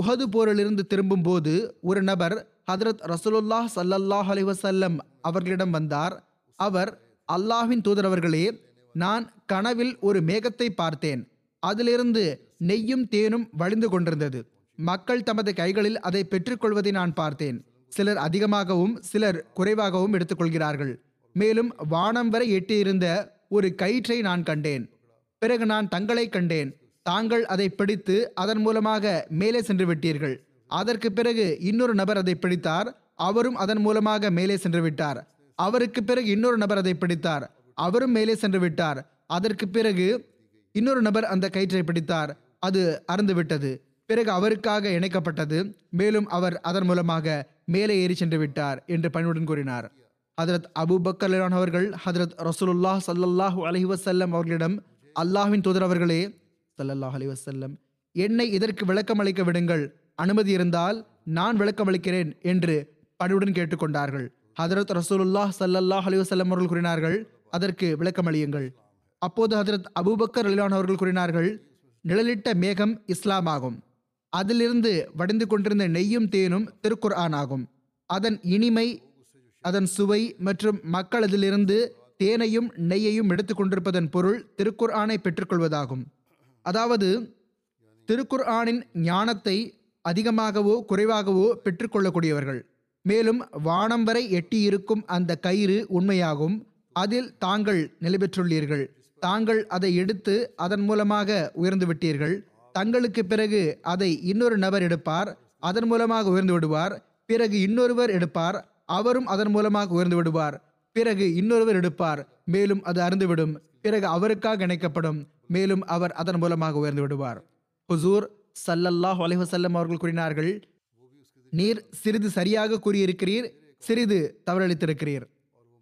உஹது போரிலிருந்து திரும்பும்போது ஒரு நபர் ஹதரத் ரசூலுல்லாஹ் சல்லல்லாஹ் அலைஹி அவர்களிடம் வந்தார். அவர் அல்லாஹின் தூதர் அவர்களே நான் கனவில் ஒரு மேகத்தை பார்த்தேன். அதிலிருந்து நெய்யும் தேனும் வழிந்து கொண்டிருந்தது. மக்கள் தமது கைகளில் அதை பெற்றுக்கொள்வதை நான் பார்த்தேன். சிலர் அதிகமாகவும் சிலர் குறைவாகவும் எடுத்துக்கொள்கிறார்கள். மேலும் வானம் வரை எட்டியிருந்த ஒரு கயிற்றை நான் கண்டேன். பிறகு நான் தங்களை கண்டேன். தாங்கள் அதை பிடித்து அதன் மூலமாக மேலே சென்று விட்டீர்கள். அதற்கு பிறகு இன்னொரு நபர் அதை பிடித்தார். அவரும் அதன் மூலமாக மேலே சென்று விட்டார். அவருக்கு பிறகு இன்னொரு நபர் அதை பிடித்தார். அவரும் மேலே சென்று விட்டார். அதற்கு பிறகு இன்னொரு நபர் அந்த கயிற்றை பிடித்தார். அது அறந்துவிட்டது பிறகு அவருக்காக இணைக்கப்பட்டது. மேலும் அவர் அதன் மூலமாக மேலே ஏறி சென்று விட்டார் என்று பணிவுடன் கூறினார். ஹதரத் அபு பக்கர் அவர்கள் ஹதரத் ரசூலுல்லாஹ் சல்லாஹூ அலஹி வசல்லம் அவர்களிடம் அல்லாஹ்வின் தூதர் அவர்களே சல்லல்லாஹ் அலி வசல்லம் என்னை இதற்கு விளக்கம் அளிக்க விடுங்கள்? அனுமதி இருந்தால் நான் விளக்கம் அளிக்கிறேன் என்று பணிவுடன் கேட்டுக்கொண்டார்கள். ஹதரத் ரசூலுல்லாஹ் சல்லல்லாஹ் அலி வசல்லம் அவர்கள் கூறினார்கள் அதற்கு விளக்கம் அளியுங்கள் அப்போது ஹதரத் அபூபக்கர் அலிலான் அவர்கள் கூறினார்கள் நிழலிட்ட மேகம் இஸ்லாம் ஆகும் அதிலிருந்து வடிந்து கொண்டிருந்த நெய்யும் தேனும் திருக்குர் ஆகும் அதன் இனிமை அதன் சுவை மற்றும் மக்கள் அதிலிருந்து தேனையும் நெய்யையும் எடுத்துக் கொண்டிருப்பதன் பொருள் திருக்குர் ஆணை பெற்றுக்கொள்வதாகும். அதாவது திருக்குர்ஆனின் ஞானத்தை அதிகமாகவோ குறைவாகவோ பெற்றுக்கொள்ளக்கூடியவர்கள். மேலும் வானம் வரை எட்டியிருக்கும் அந்த கயிறு உண்மையாகும். அதில் தாங்கள் நிலை பெற்றுள்ளீர்கள். தாங்கள் அதை எடுத்து அதன் மூலமாக உயர்ந்து விட்டீர்கள். தங்களுக்கு பிறகு அதை இன்னொரு நபர் எடுப்பார் அதன் மூலமாக உயர்ந்து விடுவார். பிறகு இன்னொருவர் எடுப்பார் அவரும் அதன் மூலமாக உயர்ந்து விடுவார். பிறகு இன்னொருவர் எடுப்பார் மேலும் அது அருந்துவிடும் பிறகு அவருக்காக இணைக்கப்படும். மேலும் அவர் அதன் மூலமாக உயர்ந்து விடுவார். ஹுசூர் சல்லல்லாஹ் அலைஹசல்லம் அவர்கள் கூறினார்கள் நீர் சிறிது சரியாக கூறியிருக்கிறீர் சிறிது தவறளித்திருக்கிறீர்.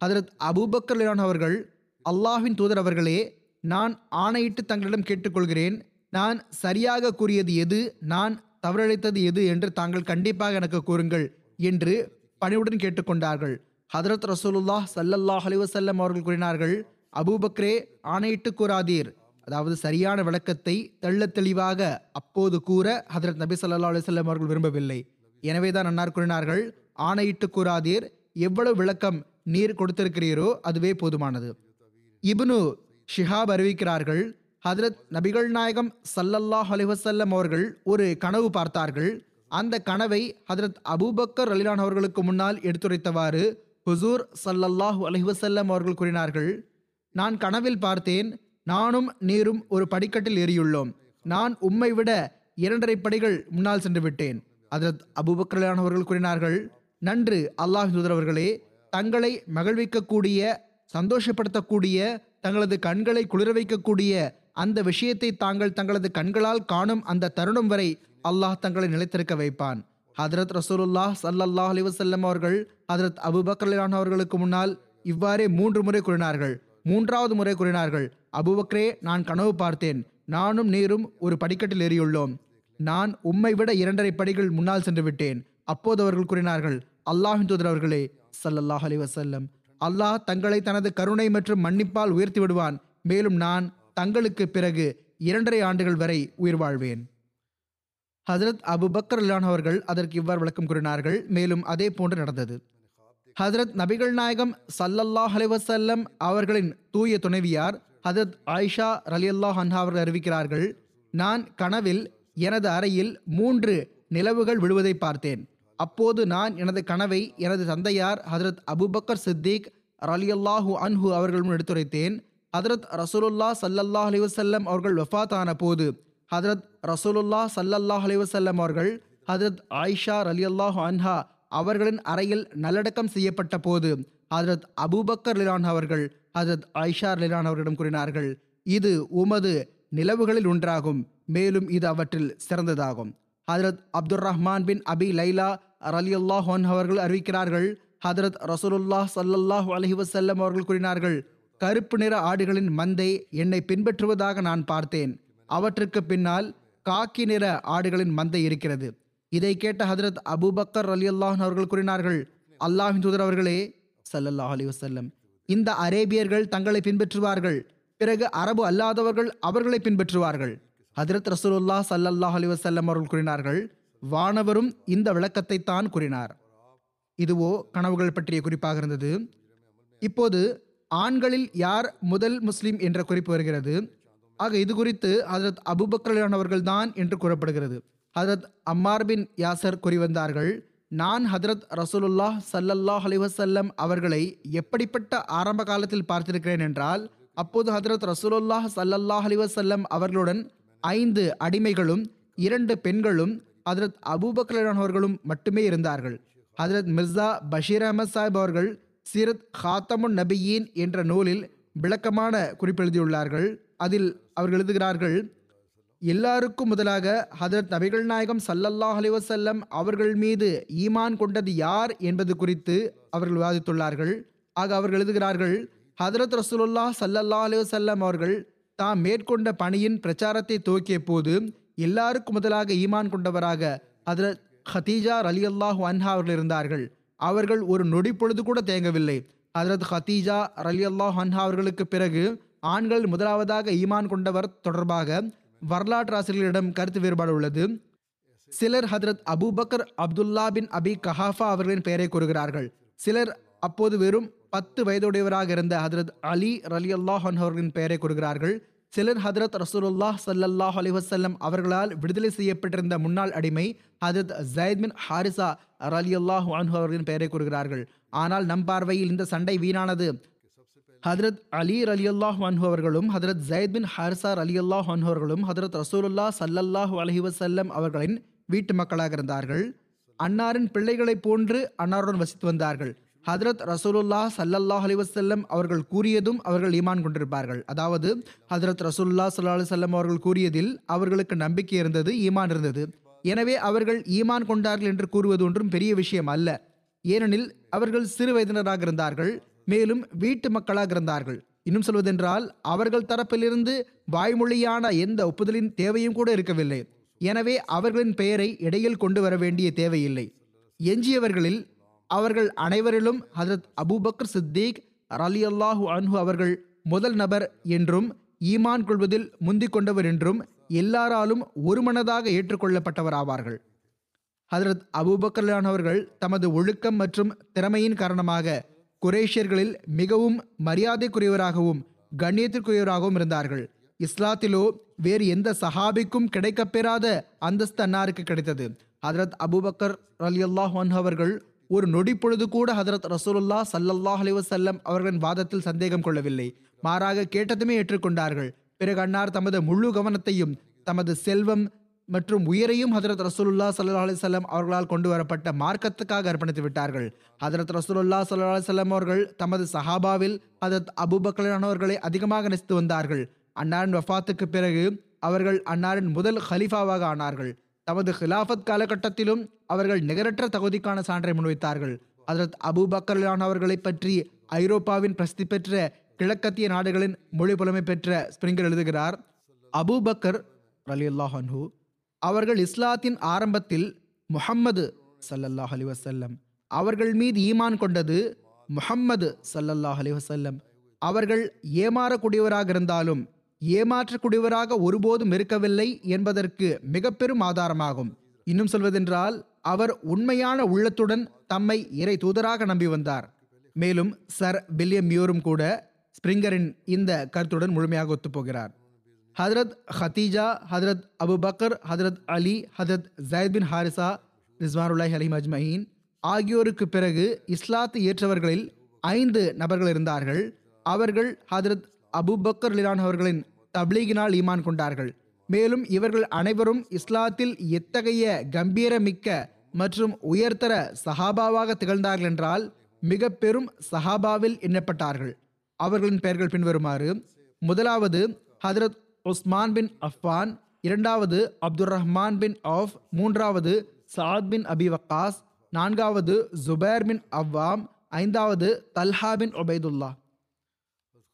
அதற்கு அபூபக்கர்லான் அவர்கள் அல்லாஹின் தூதர் அவர்களே நான் ஆணையிட்டு தங்களிடம் கேட்டுக்கொள்கிறேன் நான் சரியாக கூறியது எது நான் தவறளித்தது எது என்று தாங்கள் கண்டிப்பாக எனக்கு கூறுங்கள் என்று பணிவுடன் கேட்டுக்கொண்டார்கள். ஹதரத் ரசூலுல்லாஹ் சல்லல்லாஹ் அலிவசல்லம் அவர்கள் கூறினார்கள் அபூபக்ரே ஆணையிட்டு கூறாதீர். அதாவது சரியான விளக்கத்தை தெள்ள தெளிவாக அப்போது கூற ஹதரத் நபி ஸல்லல்லாஹு அலுவலம் அவர்கள் விரும்பவில்லை. எனவேதான் அன்னார் கூறினார்கள் ஆணையிட்டு கூறாதீர். எவ்வளவு விளக்கம் நீர் கொடுத்திருக்கிறீரோ அதுவே போதுமானது. இப்னு ஷிஹாப் அறிவிக்கிறார்கள் ஹதரத் நபிகள் நாயகம் சல்லல்லாஹ் அலிவசல்லம் அவர்கள் ஒரு கனவு பார்த்தார்கள். அந்த கனவை ஹதரத் அபூபக்கர் அலிலான் அவர்களுக்கு முன்னால் எடுத்துரைத்தவாறு ஹுசூர் சல்லல்லாஹ் அலிவசல்லம் அவர்கள் கூறினார்கள் நான் கனவில் பார்த்தேன் நானும் நீரும் ஒரு படிக்கட்டில் ஏறியுள்ளோம். நான் உம்மை விட இரண்டரை படிகள் முன்னால் சென்று விட்டேன். ஹதரத் அபூபக்கர் கூறினார்கள் நன்று அல்லாஹ் தூதரவர்களே தங்களை மகிழ்விக்கக்கூடிய சந்தோஷப்படுத்தக்கூடிய தங்களது கண்களை குளிர வைக்கக்கூடிய அந்த விஷயத்தை தாங்கள் தங்களது கண்களால் காணும் அந்த தருணம் வரை அல்லாஹ் தங்களை நிலைத்திருக்க வைப்பான். ஹதரத் ரசூலுல்லாஹ் ஸல்லல்லாஹு அலைஹி வஸல்லம் அவர்கள் ஹதரத் அபுபக்ரலானவர்களுக்கு அவர்களுக்கு முன்னால் இவ்வாறே மூன்று முறை கூறினார்கள் மூன்றாவது முறை கூறினார்கள் அபுபக்ரே நான் கனவு பார்த்தேன். நானும் நீரும் ஒரு படிக்கட்டில் ஏறியுள்ளோம். நான் உம்மை விட இரண்டரை படிகள் முன்னால் சென்று விட்டேன். அப்போது அவர்கள் கூறினார்கள் அல்லாஹின் தூதர் அவர்களே சல்லல்லாஹ் அலி வசல்லம் அல்லாஹ் தங்களை தனது கருணை மற்றும் மன்னிப்பால் உயர்த்தி விடுவான். மேலும் நான் தங்களுக்கு பிறகு இரண்டரை ஆண்டுகள் வரை உயிர் வாழ்வேன். ஹசரத் அபு பக்கர் அவர்கள் அதற்கு இவ்வாறு விளக்கம் கூறினார்கள். மேலும் அதே போன்று நடந்தது. ஹதரத் நபிகள் நாயகம் சல்லல்லாஹ் அலைஹி அவர்களின் தூய துணைவியார் ஹதரத் ஆயிஷா ரலியல்லாஹ் அன்ஹா அவர்கள் அறிவிக்கிறார்கள் நான் கனவில் எனது அறையில் மூன்று நிலவுகள் விழுவதை பார்த்தேன். அப்போது நான் எனது கனவை எனது தந்தையார் ஹதரத் அபுபக்கர் சித்திக் ரலியல்லாஹு அன்ஹு அவர்களும் எடுத்துரைத்தேன். ஹதரத் ரசூலுல்லா சல்லல்லாஹ் அலிவசல்லம் அவர்கள் வஃபாத் போது ஹதரத் ரசூலுல்லா சல்லல்லாஹ் அலிவசல்லம் அவர்கள் ஹதரத் ஆயிஷா ரலியல்லாஹு அன்ஹா அவர்களின் அறையில் நல்லடக்கம் செய்யப்பட்ட போது ஹஜரத் அபூபக்கர் லிலான் அவர்கள் ஹஜரத் ஆயிஷா லிலான் அவர்களிடம் கூறினார்கள் இது உமது நிலவுகளில் ஒன்றாகும் மேலும் இது அவற்றில் சிறந்ததாகும். ஹதரத் அப்துர் ரஹ்மான் பின் அபி லைலா ரலியல்லாஹ் அவர்கள் அறிவிக்கிறார்கள் ஹதரத் ரசூலுல்லாஹ் சல்லல்லாஹ் அலஹி வசல்லம் அவர்கள் கூறினார்கள் கருப்பு நிற ஆடுகளின் மந்தை என்னை பின்பற்றுவதாக நான் பார்த்தேன். அவற்றுக்கு பின்னால் காக்கி நிற ஆடுகளின் மந்தை இருக்கிறது. இதை கேட்ட ஹஜரத் அபூபக்கர் அல்லாஹன் அவர்கள் கூறினார்கள் அல்லாஹின் தூதர் அவர்களே ஸல்லல்லாஹு அலி வசல்லம் இந்த அரேபியர்கள் தங்களை பின்பற்றுவார்கள் பிறகு அரபு அல்லாதவர்கள் அவர்களை பின்பற்றுவார்கள். ஹதரத் ரசூலுல்லா சல்லல்லாஹ் அலி வசல்லம் அவர்கள் கூறினார்கள் வானவரும் இந்த விளக்கத்தை தான் கூறினார். இதுவோ கனவுகள் பற்றிய குறிப்பாக இருந்தது. இப்போது ஆண்களில் யார் முதல் முஸ்லிம் என்ற குறிப்பு வருகிறது? ஆக இது குறித்து ஹதரத் அபுபக்கர் அவர்கள் தான் என்று கூறப்படுகிறது. ஹதரத் அம்மார் பின் யாசர் கூறி வந்தார்கள் நான் ஹதரத் ரசூலுல்லாஹ் சல்லல்லாஹ் அலிவசல்லம் அவர்களை எப்படிப்பட்ட ஆரம்ப காலத்தில் பார்த்திருக்கிறேன் என்றால் அப்போது ஹதரத் ரசூலுல்லாஹ் சல்லல்லாஹ் அலிவசல்லம் அவர்களுடன் ஐந்து அடிமைகளும் இரண்டு பெண்களும் ஹதரத் அபூபக்லானவர்களும் அவர்களும் மட்டுமே இருந்தார்கள். ஹதரத் மிர்சா பஷீர் அஹமத் சாஹிப் அவர்கள் சீரத் ஹாத்தமுன் நபியீன் என்ற நூலில் விளக்கமான குறிப்பெழுதியுள்ளார்கள் அதில் அவர்கள் எழுதுகிறார்கள் எல்லாருக்கும் முதலாக ஹதரத் நபிகள் நாயகம் சல்லல்லாஹ் அலிவசல்லம் அவர்கள் மீது ஈமான் கொண்டது யார் என்பது குறித்து அவர்கள் விவாதித்துள்ளார்கள். ஆக அவர்கள் எழுதுகிறார்கள் ஹதரத் ரசூலுல்லா சல்லல்லாஹ் அலிவசல்லம் அவர்கள் தாம் மேற்கொண்ட பணியின் பிரச்சாரத்தை துவக்கிய போது எல்லாருக்கும் முதலாக ஈமான் கொண்டவராக ஹதரத் ஹதீஜா அலி அல்லாஹு அன்ஹா அவர்கள் இருந்தார்கள். அவர்கள் ஒரு நொடி பொழுது கூட தேங்கவில்லை. ஹதரத் ஹதீஜா அலி அல்லாஹ் அன்ஹா அவர்களுக்கு பிறகு ஆண்கள் முதலாவதாக ஈமான் கொண்டவர் தொடர்பாக வரலாற்று ஆசிரியர்களிடம் கருத்து வேறுபாடு உள்ளது. சிலர் ஹதரத் அபுபக்கர் அப்துல்லா பின் அபி கஹாஃபா அவர்களின் பெயரை கூறுகிறார்கள். சிலர் அப்போது வெறும் பத்து வயதுடையவராக இருந்த ஹதரத் அலி ரலி அல்லாஹ் அவர்களின் பெயரை கூறுகிறார்கள். சிலர் ஹதரத் ரசூலுல்லாஹ் சல்லல்லாஹ் அலி வசல்லம் அவர்களால் விடுதலை செய்யப்பட்டிருந்த முன்னாள் அடிமை ஹதரத் ஜயத் பின் ஹாரிசா ரலி அல்லாஹ் அன்ஹு அவர்களின் பெயரை கூறுகிறார்கள். ஆனால் நம் பார்வையில் இந்த சண்டை வீணானது. ஹதரத் அலி அலி அல்லாஹ் அன்ஹு அவர்களும் ஹதரத் ஜயத் பின் ஹாரிசா அலி அல்லாஹ் அன்ஹு அவர்களும் ஹதரத் ரசூலுல்லா சல்லல்லாஹு அலைஹி வஸல்லம் அவர்களின் வீட்டு மக்களாக இருந்தார்கள். அன்னாரின் பிள்ளைகளைப் போன்று அன்னாருடன் வசித்து வந்தார்கள். ஹதரத் ரசூலுல்லா சல்லல்லாஹ் அலைஹி வஸல்லம் அவர்கள் கூறியதும் அவர்கள் ஈமான் கொண்டிருப்பார்கள். அதாவது ஹதரத் ரசூலுல்லா சல்லா அலி அவர்கள் கூறியதில் அவர்களுக்கு நம்பிக்கை இருந்தது ஈமான் இருந்தது. எனவே அவர்கள் ஈமான் கொண்டார்கள் என்று கூறுவது ஒன்றும் பெரிய விஷயம் அல்ல. ஏனெனில் அவர்கள் சிறு வயதினராக இருந்தார்கள். மேலும் வீட்டு மக்களாக இருந்தார்கள். இன்னும் சொல்வதென்றால் அவர்கள் தரப்பிலிருந்து வாய்மொழியான எந்த ஒப்புதலின் தேவையும் கூட இருக்கவில்லை. எனவே அவர்களின் பெயரை இடையில் கொண்டு வர வேண்டிய தேவையில்லை. எஞ்சியவர்களில் அவர்கள் அனைவரிலும் ஹஜரத் அபூபக்கர் சித்திக் அலி அல்லாஹூ அன்ஹு அவர்கள் முதல் நபர் என்றும் ஈமான் கொள்வதில் முந்திக் கொண்டவர் என்றும் எல்லாராலும் ஒருமனதாக ஏற்றுக்கொள்ளப்பட்டவர் ஆவார்கள் ஹதரத் அபுபக்கர்லானவர்கள் தமது ஒழுக்கம் மற்றும் திறமையின் காரணமாக குரேஷியர்களில் மிகவும் மரியாதைக்குரியவராகவும் கண்ணியத்திற்குரியவராகவும் இருந்தார்கள். இஸ்லாத்திலோ வேறு எந்த சஹாபிக்கும் கிடைக்கப்பெறாத அந்தஸ்து அன்னாருக்கு கிடைத்தது. ஹதரத் அபூபக்கர் அலி அல்லாஹ் அவர்கள் ஒரு நொடி பொழுது கூட ஹதரத் ரசூலுல்லா சல்லல்லாஹ் அலி வசல்லம் அவர்களின் வாதத்தில் சந்தேகம் கொள்ளவில்லை. மாறாக கேட்டதுமே ஏற்றுக்கொண்டார்கள். பிறகு அன்னார் தமது முழு கவனத்தையும் தமது செல்வம் மற்றும் உயிரையும் ஹதரத் ரசூலுல்லா சல்லா அலிசல்லாம் அவர்களால் கொண்டு வரப்பட்ட மார்க்கத்துக்காக அர்ப்பணித்து விட்டார்கள். ஹதரத் ரசூலுல்லா சல்லா அலிசல்லாம் அவர்கள் தமது சஹாபாவில் ஹதரத் அபுபக்கலானவர்களை அதிகமாக நெசித்து வந்தார்கள். அன்னாரின் வஃத்துக்கு பிறகு அவர்கள் அன்னாரின் முதல் ஹலீஃபாவாக ஆனார்கள். தமது ஹிலாஃபத் காலகட்டத்திலும் அவர்கள் நிகரற்ற தகுதிக்கான சான்றை முன்வைத்தார்கள். ஹதரத் அபுபக்கலானவர்களை பற்றி ஐரோப்பாவின் பிரசித்தி பெற்ற கிழக்கத்திய நாடுகளின் மொழி புலமை பெற்ற ஸ்பிரிங்கர் எழுதுகிறார் அபூபக்கர் அலி அல்லாஹன்ஹூ அவர்கள் இஸ்லாத்தின் ஆரம்பத்தில் முஹம்மது சல்லல்லாஹ் அலி வசல்லம் அவர்கள் மீது ஈமான் கொண்டது முஹம்மது சல்லல்லாஹ் அலி வசல்லம் அவர்கள் ஏமாறக்கூடியவராக இருந்தாலும் ஏமாற்றக்கூடியவராக ஒருபோதும் இருக்கவில்லை என்பதற்கு மிக பெரும் ஆதாரமாகும். இன்னும் சொல்வதென்றால் அவர் உண்மையான உள்ளத்துடன் தம்மை இறை தூதராக நம்பி வந்தார். மேலும் சர் வில்லியம் மியூரும் கூட ஸ்பிரிங்கரின் இந்த கருத்துடன் முழுமையாக ஒத்துப்போகிறார். Hazrat Khadija Hazrat Abu Bakr Hazrat Ali Hazrat Zayd bin Haritha ரிஸ்வானுல்லாஹி அலிம் அஜ்மஹீன் ஆகியோருக்கு பிறகு இஸ்லாத்தை ஏற்றவர்களில் ஐந்து நபர்கள் இருந்தார்கள். அவர்கள் ஹதரத் அபுபக்கர் லிலான் அவர்களின் தப்லீகினால் ஈமான் கொண்டார்கள். மேலும் இவர்கள் அனைவரும் இஸ்லாத்தில் எத்தகைய கம்பீரமிக்க மற்றும் உயர்தர சஹாபாவாக திகழ்ந்தார்கள் என்றால் மிக பெரும் சஹாபாவில் எண்ணப்பட்டார்கள். அவர்களின் பெயர்கள் பின்வருமாறு முதலாவது ஹதரத் உஸ்மான் பின் அஃபான் இரண்டாவது அப்துர் ரஹ்மான் பின் ஆஃப் மூன்றாவது சாத் பின் அபி வக்காஸ் நான்காவது ஜுபேர் பின் அவ்வாம் ஐந்தாவது தல்ஹா பின் ஒபைதுல்லா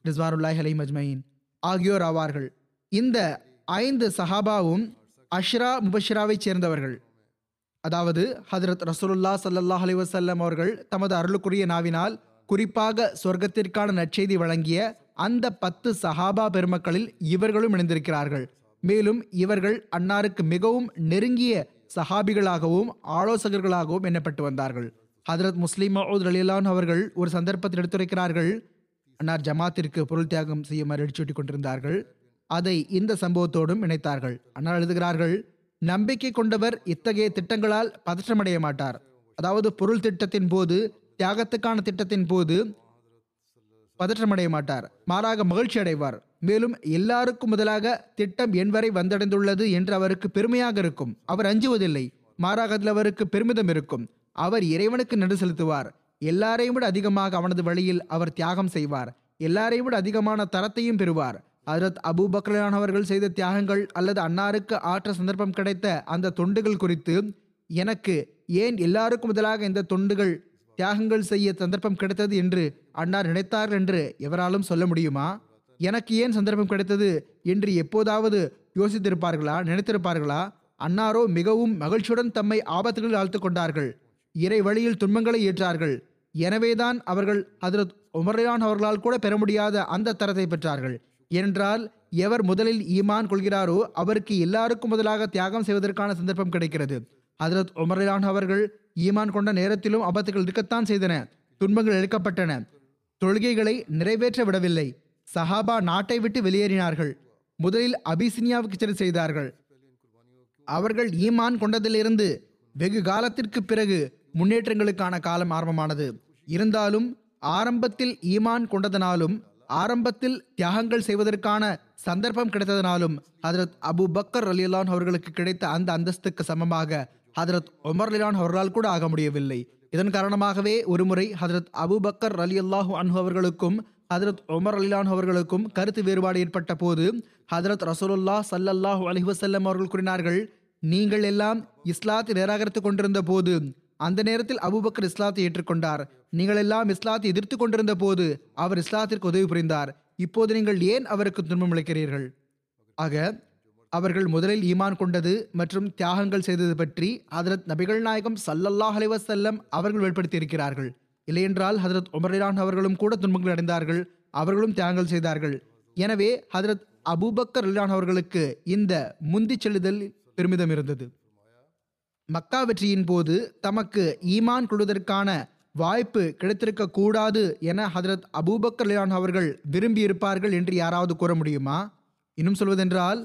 ரிஸ்வானுல்லாஹ் அலி மஜ்மயின். ஆகியோர் ஆவார்கள். இந்த ஐந்து சஹாபாவும் அஷ்ரா முபஷ்ராவைச் சேர்ந்தவர்கள். அதாவது ஹதரத் ரசூலுல்லா சல்லாஹ் அலி வசல்லம் அவர்கள் தமது அருளுக்குரிய நாவினால் குறிப்பாக சொர்க்கத்திற்கான நற்செய்தி வழங்கிய அந்த பத்து சஹாபா பெருமக்களில் இவர்களும் இணைந்திருக்கிறார்கள். மேலும் இவர்கள் அன்னாருக்கு மிகவும் நெருங்கிய சஹாபிகளாகவும் ஆலோசகர்களாகவும் எண்ணப்பட்டு வந்தார்கள். ஹதரத் முஸ்லீம் மஹூத் அலிலான் அவர்கள் ஒரு சந்தர்ப்பத்தில் எடுத்துரைக்கிறார்கள் அன்னார் ஜமாத்திற்கு பொருள் தியாகம் செய்யுமாறு அடிச்சூட்டி கொண்டிருந்தார்கள். அதை இந்த சம்பவத்தோடும் இணைத்தார்கள். அன்னார் எழுதுகிறார்கள் நம்பிக்கை கொண்டவர் இத்தகைய திட்டங்களால் பதற்றமடைய மாட்டார். அதாவது பொருள் திட்டத்தின் போது தியாகத்துக்கான திட்டத்தின் போது பதற்றமடைய மாட்டார். மாறாக மகிழ்ச்சி அடைவார் மேலும் எல்லாருக்கும் முதலாக திட்டம் என் வரை வந்தடைந்துள்ளது என்று அவருக்கு பெருமையாக இருக்கும். அவர் அஞ்சுவதில்லை. மாறாக அதில் அவருக்கு பெருமிதம் இருக்கும். அவர் இறைவனுக்கு நடு செலுத்துவார். எல்லாரையும் விட அதிகமாக அவனது வழியில் அவர் தியாகம் செய்வார். எல்லாரையும் விட அதிகமான தரத்தையும் பெறுவார். ஹஜரத் அபுபக்ரானவர்கள் செய்த தியாகங்கள் அல்லது அன்னாருக்கு ஆற்ற சந்தர்ப்பம் கிடைத்த அந்த தொண்டுகள் குறித்து எனக்கு ஏன் எல்லாருக்கும் முதலாக இந்த தொண்டுகள் தியாகங்கள் செய்ய சந்தர்ப்பம் கிடைத்தது என்று அன்னார் நினைத்தார்கள் என்று எவராலும் சொல்ல முடியுமா? எனக்கு ஏன் சந்தர்ப்பம் கிடைத்தது என்று எப்போதாவது யோசித்திருப்பார்களா? நினைத்திருப்பார்களா? அன்னாரோ மிகவும் மகிழ்ச்சியுடன் தம்மை ஆபத்துகளில் ஆழ்த்து கொண்டார்கள். இறை வழியில் துன்பங்களை ஏற்றார்கள். எனவேதான் அவர்கள் ஹதரத் உமரையான் அவர்களால் கூட பெற முடியாத அந்த தரத்தை பெற்றார்கள். என்றால் எவர் முதலில் ஈமான் கொள்கிறாரோ அவருக்கு எல்லாருக்கும் முதலாக தியாகம் செய்வதற்கான சந்தர்ப்பம் கிடைக்கிறது. ஹதரத் உமரையான் அவர்கள் ஈமான் கொண்ட நேரத்திலும் ஆபத்துகள் இருக்கத்தான் செய்தன. துன்பங்கள் எழுக்கப்பட்டன. தொழுகைகளை நிறைவேற்ற விடவில்லை. சஹாபா நாட்டை விட்டு வெளியேறினார்கள். முதலில் அபிசினியாவுக்கு சென்று செய்தார்கள். அவர்கள் ஈமான் கொண்டதிலிருந்து வெகு காலத்திற்கு பிறகு முன்னேற்றங்களுக்கான காலம் ஆரம்பமானது. இருந்தாலும் ஆரம்பத்தில் ஈமான் கொண்டதனாலும் ஆரம்பத்தில் தியாகங்கள் செய்வதற்கான சந்தர்ப்பம் கிடைத்ததனாலும் ஹதரத் அபு பக்கர் அலிலான் அவர்களுக்கு கிடைத்த அந்த அந்தஸ்துக்கு சமமாக ஹதரத் உமர் லிலான் அவர்களால் கூட ஆக முடியவில்லை. இதன் காரணமாகவே ஒருமுறை ஹதரத் அபுபக்கர் அலி அல்லாஹு அன்ஹு அவர்களுக்கும் ஹதரத் உமர் அலிலான் அவர்களுக்கும் கருத்து வேறுபாடு ஏற்பட்ட போது ஹதரத் ரசூலுல்லா சல்லல்லாஹு அலைஹி அவர்கள் கூறினார்கள் நீங்கள் எல்லாம் இஸ்லாத்தை நிராகரித்துக் கொண்டிருந்த போது அந்த நேரத்தில் அபூபக்கர் இஸ்லாத்தை ஏற்றுக்கொண்டார். நீங்கள் எல்லாம் இஸ்லாத்தை எதிர்த்து கொண்டிருந்த போது அவர் இஸ்லாத்திற்கு உதவி புரிந்தார். இப்போது நீங்கள் ஏன் அவருக்கு துன்பம் அளிக்கிறீர்கள்? ஆக அவர்கள் முதலில் ஈமான் கொண்டது மற்றும் தியாகங்கள் செய்தது பற்றி ஹதரத் நபிகள் நாயகம் சல்லல்லாஹ் அலைஹி அவர்கள் வெளிப்படுத்தி இருக்கிறார்கள் இல்லையென்றால் ஹதரத் உமரிலான் அவர்களும் கூட துன்பங்கள் அடைந்தார்கள். அவர்களும் தியாகங்கள் செய்தார்கள். எனவே ஹதரத் அபூபக்கர் ரலிலான் அவர்களுக்கு இந்த முந்தி செல்லுதல் பெருமிதம் இருந்தது. மக்கா வெற்றியின் போது தமக்கு ஈமான் கொள்வதற்கான வாய்ப்பு கிடைத்திருக்க கூடாது என ஹதரத் அபூபக்கர் ரலிலான் அவர்கள் விரும்பியிருப்பார்கள் என்று யாராவது கூற முடியுமா? இன்னும் சொல்வதென்றால்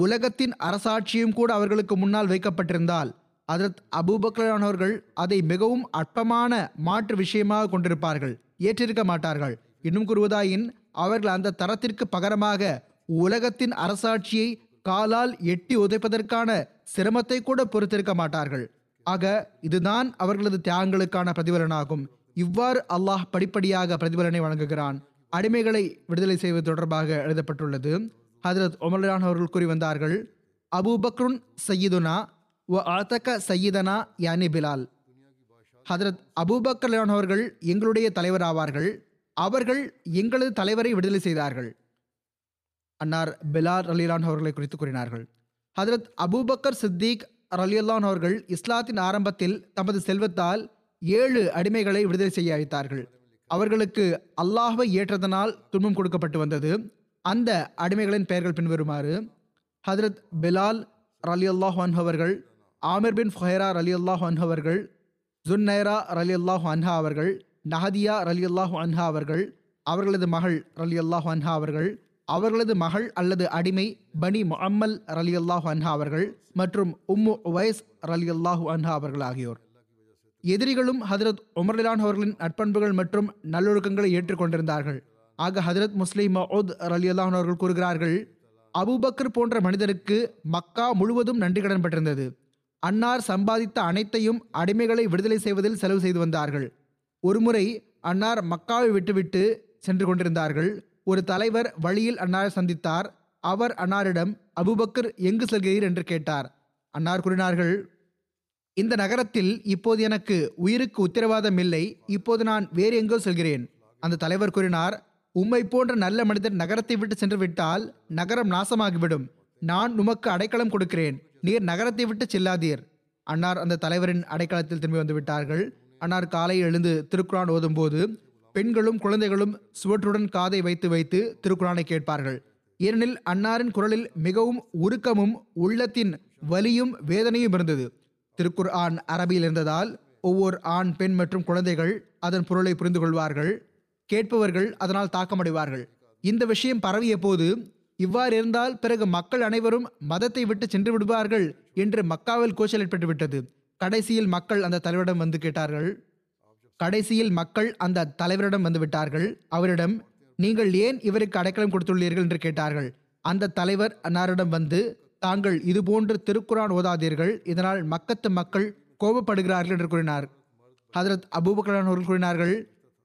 உலகத்தின் அரசாட்சியும் கூட அவர்களுக்கு முன்னால் வைக்கப்பட்டிருந்தால் அதரத் அபூபக்கரானவர்கள் அதை மிகவும் அற்பமான மாற்று விஷயமாக கொண்டிருப்பார்கள் ஏற்றிருக்க மாட்டார்கள். இன்னும் கூறுவதாயின் அவர்கள் அந்த தரத்திற்கு பகரமாக உலகத்தின் அரசாட்சியை காலால் எட்டி உதைப்பதற்கான சிரமத்தை கூட பொறுத்திருக்க மாட்டார்கள். ஆக இதுதான் அவர்களது தியாகங்களுக்கான பிரதிபலனாகும். இவ்வாறு அல்லாஹ் படிப்படியாக பிரதிபலனை வழங்குகிறான். அடிமைகளை விடுதலை செய்வது தொடர்பாக எழுதப்பட்டுள்ளது. ஹதரத் ஒமர்லான் அவர்கள் கூறி வந்தார்கள் அபூபக்ருன் சையீதுனா ஒ ஆத்தக சையீதனா யானி பிலால். ஹதரத் அபூபக்கர் அவர்கள் எங்களுடைய தலைவர் ஆவார்கள் அவர்கள் எங்களது தலைவரை விடுதலை செய்தார்கள். அன்னார் பிலால் அலிலான் அவர்களை குறித்து கூறினார்கள். ஹதரத் அபூபக்கர் சித்திக் அலியுல்லான் அவர்கள் இஸ்லாத்தின் ஆரம்பத்தில் தமது செல்வத்தால் ஏழு அடிமைகளை விடுதலை செய்ய அழைத்தார்கள். அவர்களுக்கு அல்லாஹை ஏற்றதனால் துன்பம் கொடுக்கப்பட்டு வந்தது. அந்த அடிமைகளின் பெயர்கள் பின்வருமாறு ஹதரத் பிலால் அலி அல்லாஹ் அவர்கள் ஆமிர் பின் ஃபஹேரா அலி அல்லாஹ் அவர்கள் ஜுன்னைரா ரலி அல்லாஹ் அன்ஹா அவர்கள் நஹதியா அலி அல்லாஹ் அன்ஹா அவர்கள் அவர்களது மகள் அலி அல்லாஹ் அன்ஹா அவர்கள் அவர்களது மகள் அல்லது அடிமை பனி முஹம்மல் அலி அல்லாஹ் அன்ஹா அவர்கள் மற்றும் உம்மு உவைஸ் அலி அல்லாஹு அன்ஹா அவர்கள் ஆகியோர். எதிரிகளும் ஹதரத் உமர்லான் அவர்களின் நட்பண்புகள் மற்றும் நல்லொழுக்கங்களை ஏற்றுக்கொண்டிருந்தார்கள். ஆக ஹதரத் முஸ்லிம் மவுத் அலி அல்லாஹன் அவர்கள் கூறுகிறார்கள் அபூபக்கர் போன்ற மனிதருக்கு மக்கா முழுவதும் நன்றி கடன் பெற்றிருந்தது. அன்னார் சம்பாதித்த அனைத்தையும் அடிமைகளை விடுதலை செய்வதில் செலவு செய்து வந்தார்கள். ஒருமுறை அன்னார் மக்காவை விட்டுவிட்டு சென்று கொண்டிருந்தார்கள். ஒரு தலைவர் வழியில் அன்னாரை சந்தித்தார். அவர் அன்னாரிடம் அபூபக்கர் எங்கு செல்கிறீர்? என்று கேட்டார். அன்னார் கூறினார்கள் இந்த நகரத்தில் இப்போது எனக்கு உயிருக்கு உத்தரவாதம் இல்லை. இப்போது நான் வேறு எங்கோ செல்கிறேன். அந்த தலைவர் கூறினார் உம்மை போன்ற நல்ல மனிதர் நகரத்தை விட்டு சென்று விட்டால் நகரம் நாசமாகிவிடும். நான் உமக்கு அடைக்கலம் கொடுக்கிறேன். நீர் நகரத்தை விட்டு செல்லாதீர். அன்னார் அந்த தலைவரின் அடைக்கலத்தில் திரும்பி வந்து விட்டார்கள் அன்னார் காலை எழுந்து திருக்குறான் ஓதும்போது பெண்களும் குழந்தைகளும் சுவற்றுடன் காதை வைத்து வைத்து திருக்குறானை கேட்பார்கள். ஏனெனில் அன்னாரின் குரலில் மிகவும் உருக்கமும் உள்ளத்தின் வலியும் வேதனையும் இருந்தது. திருக்குர் ஆண் அரபியில் இருந்ததால் ஒவ்வொரு ஆண் பெண் மற்றும் குழந்தைகள் அதன் பொருளை புரிந்து கொள்வார்கள் கேட்பவர்கள் அதனால் தாக்கமடைவார்கள். இந்த விஷயம் பரவிய போது இவ்வாறு இருந்தால் பிறகு மக்கள் அனைவரும் மதத்தை விட்டு சென்று விடுவார்கள் என்று மக்காவில் கூச்சல் ஏற்பட்டுவிட்டது கடைசியில் மக்கள் அந்த தலைவரிடம் வந்து கேட்டார்கள். கடைசியில் மக்கள் அந்த தலைவரிடம் வந்து விட்டார்கள். அவரிடம் நீங்கள் ஏன் இவருக்கு அடைக்கலம் கொடுத்துள்ளீர்கள்? என்று கேட்டார்கள். அந்த தலைவர் அன்னாரிடம் வந்து தாங்கள் இதுபோன்று திருக்குரான் ஓதாதீர்கள். இதனால் மக்கத்து மக்கள் கோபப்படுகிறார்கள் என்று கூறினார். ஹதரத் அபூபக்கரான் அவர்கள் கூறினார்கள்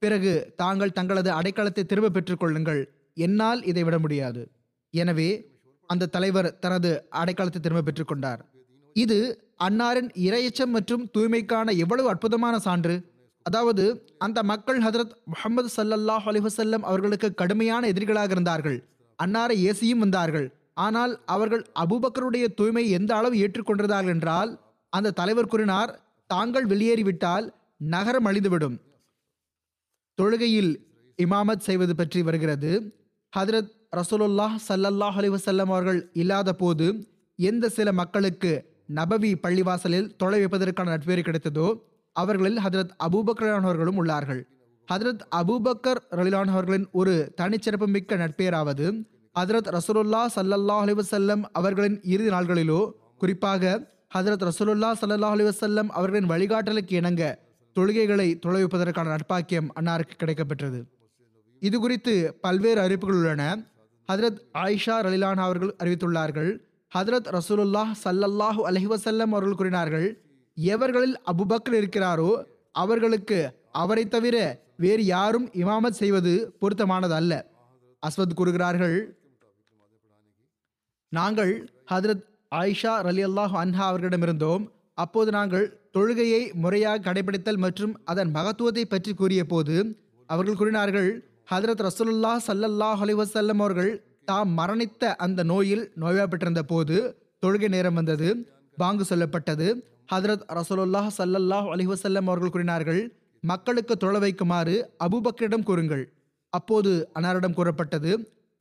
பிறகு தாங்கள் தங்களது அடைக்கலத்தை திரும்ப பெற்றுக்கொள்ளுங்கள். என்னால் இதை விட முடியாது. எனவே அந்த தலைவர் தனது அடைக்கலத்தை திரும்ப பெற்றுக்கொண்டார். இது அன்னாரின் இரையச்சம் மற்றும் தூய்மைக்கான எவ்வளவு அற்புதமான சான்று. அதாவது அந்த மக்கள் ஹதரத் முகமது சல்லல்லாஹ் அலிஹசல்லம் அவர்களுக்கு கடுமையான எதிரிகளாக இருந்தார்கள். அன்னாரை ஏசியும் வந்தார்கள். ஆனால் அவர்கள் அபூபக்கருடைய தூய்மை எந்த அளவு ஏற்றுக்கொண்டிருந்தார்கள் என்றால் அந்த தலைவர் கூறினார் தாங்கள் வெளியேறிவிட்டால் நகரம் அழிந்துவிடும். தொழுகையில் இமாமத் செய்வது பற்றி வருகிறது. ஹதரத் ரசூலுல்லாஹ் சல்லல்லாஹ் அலைஹி வஸல்லம் அவர்கள் இல்லாத போது எந்த சில மக்களுக்கு நபவி பள்ளிவாசலில் தொலை வைப்பதற்கான நட்பேறு கிடைத்ததோ அவர்களில் ஹதரத் அபூபக்கரானவர்களும் உள்ளார்கள். ஹதரத் அபூபக்கர் ரலிலான் அவர்களின் ஒரு தனிச்சிறப்பு மிக்க நட்பேராவது ஹதரத் ரசூலுல்லா ஸல்லல்லாஹு அலைஹி அவர்களின் இறுதி நாள்களிலோ குறிப்பாக ஹதரத் ரசூலுல்லா ஸல்லல்லாஹு அலைஹி அவர்களின் வழிகாட்டலுக்கு இணங்க தொழுகைகளை தொலைவிப்பதற்கான நட்பாக்கியம் அன்னாருக்கு கிடைக்கப்பெற்றது. இது குறித்து பல்வேறு அறிவிப்புகள் உள்ளன. ஹதரத் ஆயிஷா ரலிலான் அவர்கள் அறிவித்துள்ளார்கள். ஹதரத் ரசூலுல்லாஹ் சல்லல்லாஹு அலஹிவசல்லம் அவர்கள் கூறினார்கள் எவர்களில் அபுபக்கர் இருக்கிறாரோ அவர்களுக்கு அவரை தவிர வேறு யாரும் இமாமத் செய்வது பொருத்தமானது அல்ல அஸ்வத் கூறுகிறார்கள் நாங்கள் ஹதரத் ஆயிஷா ரலி அல்லாஹ் அன்ஹா அவர்களிடமிருந்தோம். அப்போது நாங்கள் தொழுகையை முறையாக கடைபிடித்தல் மற்றும் அதன் மகத்துவத்தை பற்றி கூறிய போது அவர்கள் கூறினார்கள் ஹதரத் ரசூலுல்லா சல்லல்லாஹ் அலைஹி அவர்கள் தாம் மரணித்த அந்த நோயில் நோய்வாய்ப்பட்டிருந்த போது தொழுகை நேரம் வந்தது பாங்கு சொல்லப்பட்டது. ஹதரத் ரசூலுல்லாஹ் சல்லல்லாஹ் அலிவசல்லம் அவர்கள் கூறினார்கள் மக்களுக்கு தொழ வைக்குமாறு அபூபக்கரிடம் கூறுங்கள். அப்போது அன்னாரிடம் கூறப்பட்டது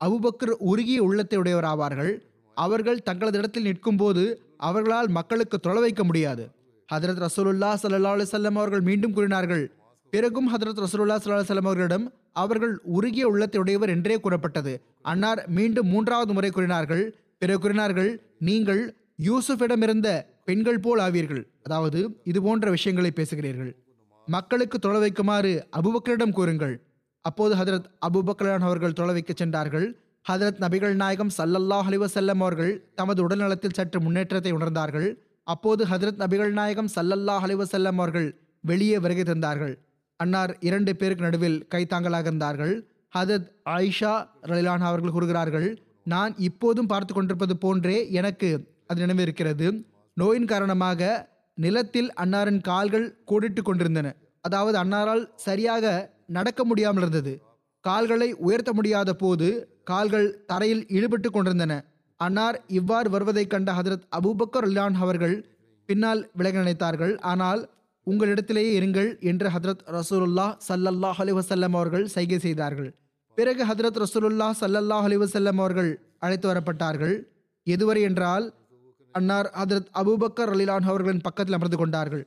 அபுபக்கர் உருகிய உள்ளத்தை உடையவர் ஆவார்கள் அவர்கள் தங்களது இடத்தில் நிற்கும் போது அவர்களால் மக்களுக்கு தொழ வைக்க முடியாது. ஹதரத் ரசூலுல்லா சல்லா அலுவலம் அவர்கள் மீண்டும் கூறினார்கள். பிறகும் ஹதரத் ரசூலுல்லா சல்லா அலுவலம் அவர்களிடம் அவர்கள் உருகிய உள்ளத்தை உடையவர் என்றே கூறப்பட்டது. அன்னார் மீண்டும் மூன்றாவது முறை கூறினார்கள். பிறகு கூறினார்கள் நீங்கள் யூசுஃபிடம் இருந்த பெண்கள் போல் ஆவீர்கள். அதாவது இது போன்ற விஷயங்களை பேசுகிறீர்கள். மக்களுக்கு தொலை வைக்குமாறு அபுபக்கரிடம் கூறுங்கள். அப்போது ஹதரத் அபுபக்கரான் அவர்கள் தொலை வைக்க சென்றார்கள். ஹதரத் நபிகள் நாயகம் சல்லல்லாஹ் அலிவசல்லம் அவர்கள் தமது உடல்நலத்தில் சற்று முன்னேற்றத்தை உணர்ந்தார்கள். அப்போது ஹதரத் நபிகள் நாயகம் சல்லல்லாஹ் அலிவசல்லம் அவர்கள் வெளியே வருகை தந்தார்கள் அன்னார் இரண்டு பேருக்கு நடுவில் கைத்தாங்கலாக இருந்தார்கள். ஹதரத் ஆயிஷா ரலிலான் அவர்கள் கூறுகிறார்கள் நான் இப்போதும் பார்த்து கொண்டிருப்பது போன்றே எனக்கு அது நினைவிருக்கிறது. நோயின் காரணமாக நிலத்தில் அன்னாரின் கால்கள் கோடிட்டு கொண்டிருந்தன. அதாவது அன்னாரால் சரியாக நடக்க முடியாமல் இருந்தது. கால்களை உயர்த்த முடியாத போது கால்கள் தரையில் இழுபட்டு கொண்டிருந்தன. அன்னார் இவ்வாறு வருவதைக் கண்ட ஹதரத் அபூபக்கர் இல்லான் அவர்கள் பின்னால் விலக நினைத்தார்கள். ஆனால் உங்களிடத்திலேயே இருங்கள் என்று ஹதரத் ரசூலுல்லா சல்லல்லாஹ் அலி வசல்லம் அவர்கள் சைகை செய்தார்கள். பிறகு ஹதரத் ரசூலுல்லா சல்லல்லாஹ் அலி வசல்லம் அவர்கள் அழைத்து வரப்பட்டார்கள். எதுவரை என்றால் அன்னார் ஹதரத் அபூபக்கர் அலிலான் அவர்களின் பக்கத்தில் அமர்ந்து கொண்டார்கள்.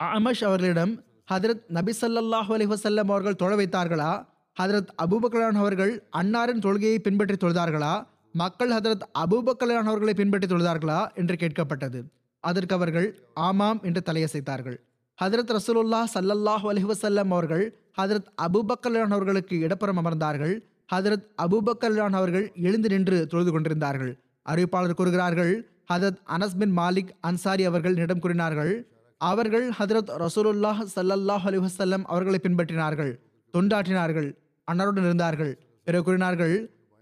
அமஷ் அவர்களிடம் ஹதரத் நபி ஸல்லல்லாஹு அலி வசல்லம் அவர்கள் தொழ வைத்தார்களா? ஹதரத் அபூபக்கலான் அவர்கள் அன்னாரின் தொழுகையை பின்பற்றி தொழுதார்களா? மக்கள் ஹதரத் அபூபக்கலான் அவர்களை பின்பற்றி தொழுதார்களா? என்று கேட்கப்பட்டது. அதற்கு அவர்கள் ஆமாம் என்று தலையசைத்தார்கள். ஹதரத் ரசூலுல்லா சல்லல்லாஹ் அலைஹி அவர்கள் ஹதரத் அபூபக்கலான் அவர்களுக்கு இடப்புறம் அமர்ந்தார்கள். ஹதரத் அபூபக்கலான் அவர்கள் எழுந்து நின்று தொழுது கொண்டிருந்தார்கள். அறிவிப்பாளர் கூறுகிறார்கள் ஹதரத் அனஸ் பின் மாலிக் அன்சாரி அவர்கள் இடம் கூறினார்கள் அவர்கள் ஹதரத் ரசூலுல்லாஹ் சல்லல்லாஹ் அலைஹி அவர்களை பின்பற்றினார்கள் தொண்டாற்றினார்கள். அன்னாருடன் இருந்தார்கள். பிறகு கூறினார்கள்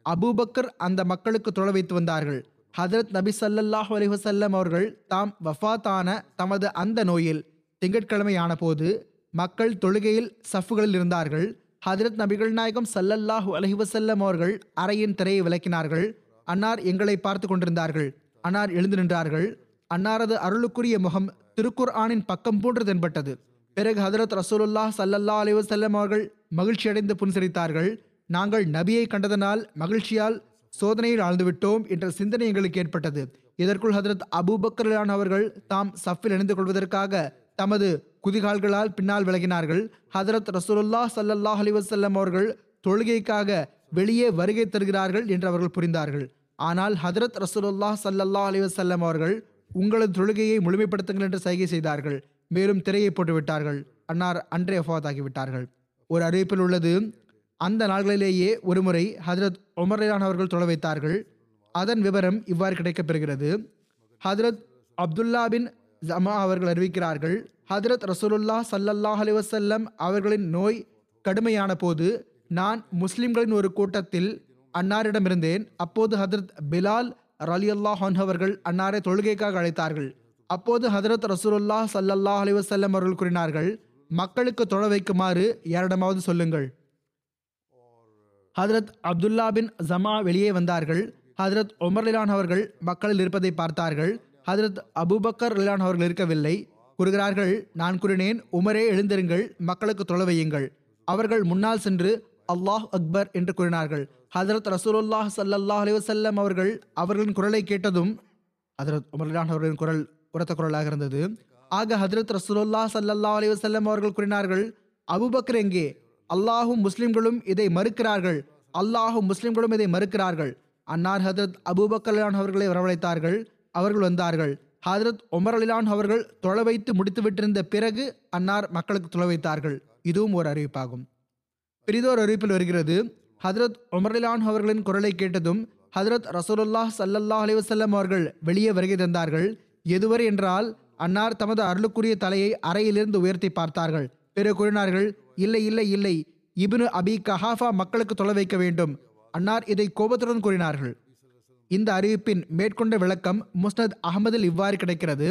அபூபக்கர் அந்த மக்களுக்கு தொலை வைத்து வந்தார்கள். ஹதரத் நபி சல்லல்லாஹ் அலைஹி வஸல்லம் அவர்கள் தாம் வஃபாத்தான தமது அந்த நோயில் திங்கட்கிழமை ஆனபோது மக்கள் தொழுகையில் சஃப்புகளில் இருந்தார்கள். ஹதரத் நபிகள் நாயகம் சல்லல்லாஹ் அலைஹி வஸல்லம் அவர்கள் அறையின் திரையை விளக்கினார்கள். அன்னார் எங்களை பார்த்து கொண்டிருந்தார்கள். அன்னார் எழுந்து நின்றார்கள். அன்னாரது அருளுக்குரிய முகம் திருக்குர் ஆனின் பக்கம் போன்று தென்பட்டது பிறகு ஹதரத் ரசூலுல்லாஹ் சல்லல்லா அலைஹி வஸல்லம் அவர்கள் மகிழ்ச்சியடைந்து புன்சரித்தார்கள். நாங்கள் நபியை கண்டதனால் மகிழ்ச்சியால் சோதனையில் ஆழ்ந்துவிட்டோம் என்ற சிந்தனை எங்களுக்கு ஏற்பட்டது. இதற்குள் ஹதரத் அபூபக்கரான் அவர்கள் தாம் சஃபில் இணைந்து கொள்வதற்காக தமது குதிகால்களால் பின்னால் விலகினார்கள். ஹதரத் ரசூலுல்லா சல்லல்லாஹ் அலிவசல்லம் அவர்கள் தொழுகைக்காக வெளியே வருகை தருகிறார்கள் என்று அவர்கள் புரிந்தார்கள். ஆனால் ஹதரத் ரசூலுல்லா சல்லல்லா அலிவசல்லம் அவர்கள் உங்களது தொழுகையை முழுமைப்படுத்துங்கள் என்று சைகை செய்தார்கள். மேலும் திரையை போட்டுவிட்டார்கள். அன்னார் அன்றே வஃபாத் ஆகிவிட்டார்கள். ஒரு அறிவிப்பில் உள்ளது. அந்த நாள்களிலேயே ஒருமுறை ஹதரத் உமர்லான் அவர்கள் தொலை வைத்தார்கள். அதன் விவரம் இவ்வாறு கிடைக்கப்பெறுகிறது ஹதரத் அப்துல்லா பின் ஜமா அவர்கள் அறிவிக்கிறார்கள் ஹதரத் ரசூலுல்லா சல்லல்லாஹ் அலி வசல்லம் அவர்களின் நோய் கடுமையான போது நான் முஸ்லிம்களின் ஒரு கூட்டத்தில் அன்னாரிடம் இருந்தேன். அப்போது ஹதரத் பிலால் ரலி அல்லாஹான் அவர்கள் அன்னாரை தொழுகைக்காக அழைத்தார்கள். அப்போது ஹதரத் ரசூலுல்லா சல்லல்லாஹ் அலி வசல்லம் அவர்கள் கூறினார்கள் மக்களுக்கு தொழ வைக்குமாறு யாரிடமாவது சொல்லுங்கள். ஹதரத் அப்துல்லா பின் ஜமா வெளியே வந்தார்கள். ஹதரத் உமர் லிலான் அவர்கள் மக்களில் இருப்பதை பார்த்தார்கள். ஹதரத் அபூபக்கர் லிலான் அவர்கள் இருக்கவில்லை. கூறுகிறார்கள் நான் கூறினேன் உமரே எழுந்திருங்கள் மக்களுக்கு தொழ வையுங்கள். அவர்கள் முன்னால் சென்று அல்லாஹ் அக்பர் என்று கூறினார்கள். ஹதரத் ரசூலுல்லாஹ் சல்லாஹ் அலிவசல்லம் அவர்கள் அவர்களின் குரலை கேட்டதும் ஹதரத் உமர் லிலான் அவர்களின் குரல் உரத்த குரலாக இருந்தது. ஆக ஹதரத் ரசூலுல்லா சல்லல்லா அலி வஸல்லம் அவர்கள் கூறினார்கள் அபுபக்கர் எங்கே? அல்லாஹும் முஸ்லிம்களும் இதை மறுக்கிறார்கள். அல்லாஹும் முஸ்லிம்களும் இதை மறுக்கிறார்கள். அன்னார் ஹதரத் அபுபக்கலான் அவர்களை வரவழைத்தார்கள். அவர்கள் வந்தார்கள். ஹதரத் உமர் அலிலான் அவர்கள் தொலை வைத்து முடித்து விட்டிருந்த பிறகு அன்னார் மக்களுக்கு தொலை வைத்தார்கள். இதுவும் ஒரு அறிவிப்பாகும். பெரிதோர் அறிவிப்பில் வருகிறது ஹதரத் உமர்லான் அவர்களின் குரலை கேட்டதும் ஹதரத் ரசூலுல்லாஹ் சல்லல்லா அலைஹி அவர்கள் வெளியே வருகை தந்தார்கள். எதுவரை என்றால் அன்னார் தமது அருளுக்குரிய தலையை அறையிலிருந்து உயர்த்தி பார்த்தார்கள். பிறகு கூறினார்கள் இல்லை இல்லை இல்லை. இபினு அபி கஹாஃபா மக்களுக்கு தொலை வைக்க வேண்டும். அன்னார் இதை கோபத்துடன் கூறினார்கள். இந்த அறிவிப்பின் மேற்கொண்ட விளக்கம் முஸ்னத் அகமதில் இவ்வாறு கிடைக்கிறது.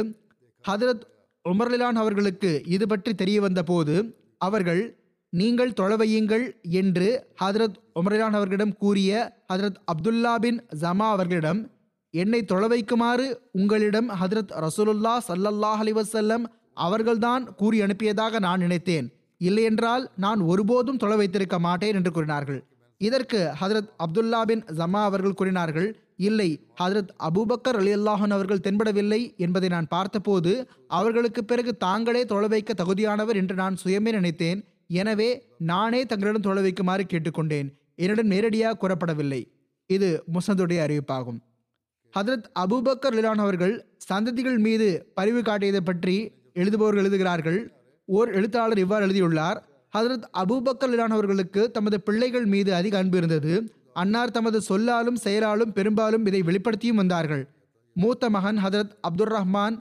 ஹதரத் உமர்லிலான் அவர்களுக்கு இது பற்றி தெரிய வந்த போது அவர்கள் நீங்கள் தொலைவையுங்கள் என்று ஹதரத் உமர்லான் அவர்களிடம் கூறிய ஹதரத் அப்துல்லா பின் ஜமா அவர்களிடம் என்னை தொலைவைக்குமாறு உங்களிடம் ஹதரத் ரசூலுல்லா சல்லல்லாஹ் அலிவசல்லம் அவர்கள்தான் கூறி அனுப்பியதாக நான் நினைத்தேன். இல்லையென்றால் நான் ஒருபோதும் தொலை வைத்திருக்க மாட்டேன் என்று கூறினார்கள். இதற்கு ஹதரத் அப்துல்லா பின் ஜமா அவர்கள் கூறினார்கள் இல்லை ஹதரத் அபூபக்கர் அலி அல்லாஹன் அவர்கள் தென்படவில்லை என்பதை நான் பார்த்தபோது அவர்களுக்கு பிறகு தாங்களே தொலை வைக்க தகுதியானவர் என்று நான் சுயமே நினைத்தேன். எனவே நானே தங்களிடம் தொலை வைக்குமாறு கேட்டுக்கொண்டேன். என்னிடம் நேரடியாக கூறப்படவில்லை. இது முசந்துடைய அறிவிப்பாகும். ஹதரத் அபூபக்கர் லிலான் அவர்கள் சந்ததிகள் மீது பரிவு காட்டியதை பற்றி எழுதுபவர்கள் எழுதுகிறார்கள். ஓர் எழுத்தாளர் இவ்வாறு எழுதியுள்ளார் ஹதரத் அபூபக்கர் லிலான் அவர்களுக்கு தமது பிள்ளைகள் மீது அதிக அன்பு இருந்தது. அன்னார் தமது சொல்லாலும் செயலாலும் பெரும்பாலும் இதை வெளிப்படுத்தியும் வந்தார்கள். மூத்த மகன் ஹதரத் அப்துல் ரஹ்மான்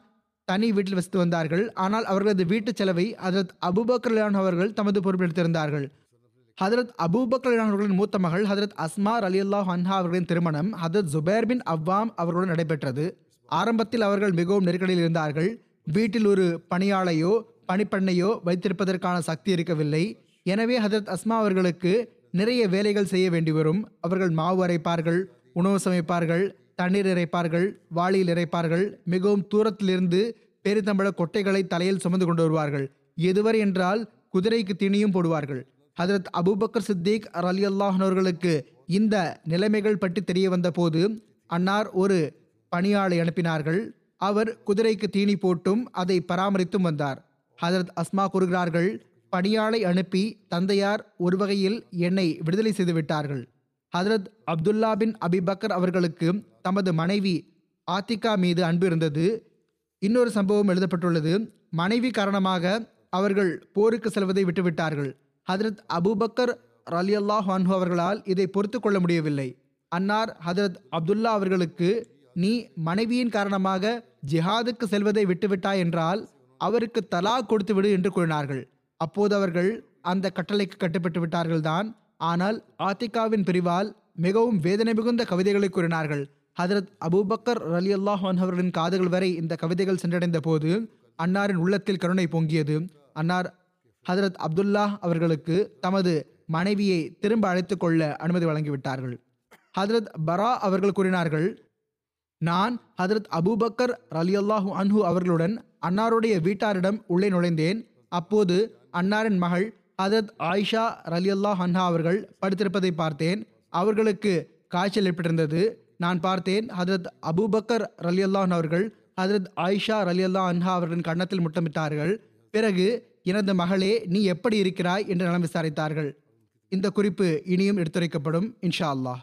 தனி வீட்டில் வசித்து வந்தார்கள். ஆனால் அவர்களது வீட்டு செலவை ஹதரத் அபூபக்கர் லிலான் அவர்கள் தமது பொறுப்பெடுத்திருந்தார்கள் ஹதரத் அபூபக்கர் அவர்களின் மூத்த மகள் ஹதரத் அஸ்மார் அலி அல்லாஹ் அன்ஹா அவர்களின் திருமணம் ஹதரத் ஜுபேர் பின் அவ்வாம் அவர்களுடன் நடைபெற்றது. ஆரம்பத்தில் அவர்கள் மிகவும் நெருக்கடியில் இருந்தார்கள். வீட்டில் ஒரு பணியாளையோ பணிப்பெண்ணையோ வைத்திருப்பதற்கான சக்தி இருக்கவில்லை. எனவே ஹதரத் அஸ்மா அவர்களுக்கு நிறைய வேலைகள் செய்ய வேண்டி வரும். அவர்கள் மாவு அரைப்பார்கள் உணவு சமைப்பார்கள் தண்ணீர் இறைப்பார்கள் வாளியில் இறைப்பார்கள். மிகவும் தூரத்திலிருந்து பெருந்தம்பள கொட்டைகளை தலையில் சுமந்து கொண்டு வருவார்கள். எதுவரை என்றால் குதிரைக்கு திணியும் போடுவார்கள். ஹதரத் அபூபக்கர் சித்திக் அலி அவர்களுக்கு இந்த நிலைமைகள் பற்றி தெரிய வந்தபோது அன்னார் ஒரு பணியாளை அனுப்பினார்கள். அவர் குதிரைக்கு தீனி போட்டும் அதை பராமரித்தும் வந்தார். ஹதரத் அஸ்மா கூறுகிறார்கள் பணியாளை அனுப்பி தந்தையார் ஒரு வகையில் என்னை விடுதலை செய்து விட்டார்கள். ஹதரத் அப்துல்லா பின் அபிபக்கர் அவர்களுக்கு தமது மனைவி ஆத்திகா மீது அன்பு இருந்தது. இன்னொரு சம்பவம் எழுதப்பட்டுள்ளது. மனைவி காரணமாக அவர்கள் போருக்கு செல்வதை விட்டுவிட்டார்கள். ஹதரத் அபூபக்கர் அலி அல்லாஹ் அன்ஹு அவர்களால் இதை பொறுத்து கொள்ள முடியவில்லை. அன்னார் ஹதரத் அப்துல்லா அவர்களுக்கு நீ மனைவியின் காரணமாக ஜிஹாதுக்கு செல்வதை விட்டுவிட்டாய் என்றால் அவருக்கு தலா கொடுத்து விடு என்று கூறினார்கள். அப்போது அவர்கள் அந்த கட்டளைக்கு கட்டுப்பட்டு விட்டார்கள் தான். ஆனால் ஆத்திகாவின் பிரிவால் மிகவும் வேதனை மிகுந்த கவிதைகளை கூறினார்கள். ஹதரத் அபூபக்கர் அலி அல்லாஹ் அவர்களின் காதுகள் வரை இந்த கவிதைகள் சென்றடைந்த போது அன்னாரின் உள்ளத்தில் கருணை பொங்கியது. அன்னார் ஹதரத் அப்துல்லா அவர்களுக்கு தமது மனைவியை திரும்ப அழைத்து கொள்ள அனுமதி வழங்கிவிட்டார்கள். ஹதரத் பரா அவர்கள் கூறினார்கள் நான் ஹதரத் அபூபக்கர் அலியல்லாஹூ அன்ஹு அவர்களுடன் அன்னாருடைய வீட்டாரிடம் உள்ளே நுழைந்தேன். அப்போது அன்னாரின் மகள் ஹதரத் ஆயிஷா ரலி அல்லாஹ் அவர்கள் படுத்திருப்பதை பார்த்தேன். அவர்களுக்கு காய்ச்சல் ஏற்பட்டிருந்தது. நான் பார்த்தேன் ஹதரத் அபூபக்கர் ரலியல்லாஹன் அவர்கள் ஹதரத் ஆயிஷா ரலியல்லா அன்ஹா அவர்களின் கன்னத்தில் முட்டமிட்டார்கள் பிறகு எனது மகளே நீ எப்படி இருக்கிறாய்? என்று நலம் விசாரித்தார்கள். இந்த குறிப்பு இனியும் எடுத்துரைக்கப்படும் இன்ஷா அல்லாஹ்.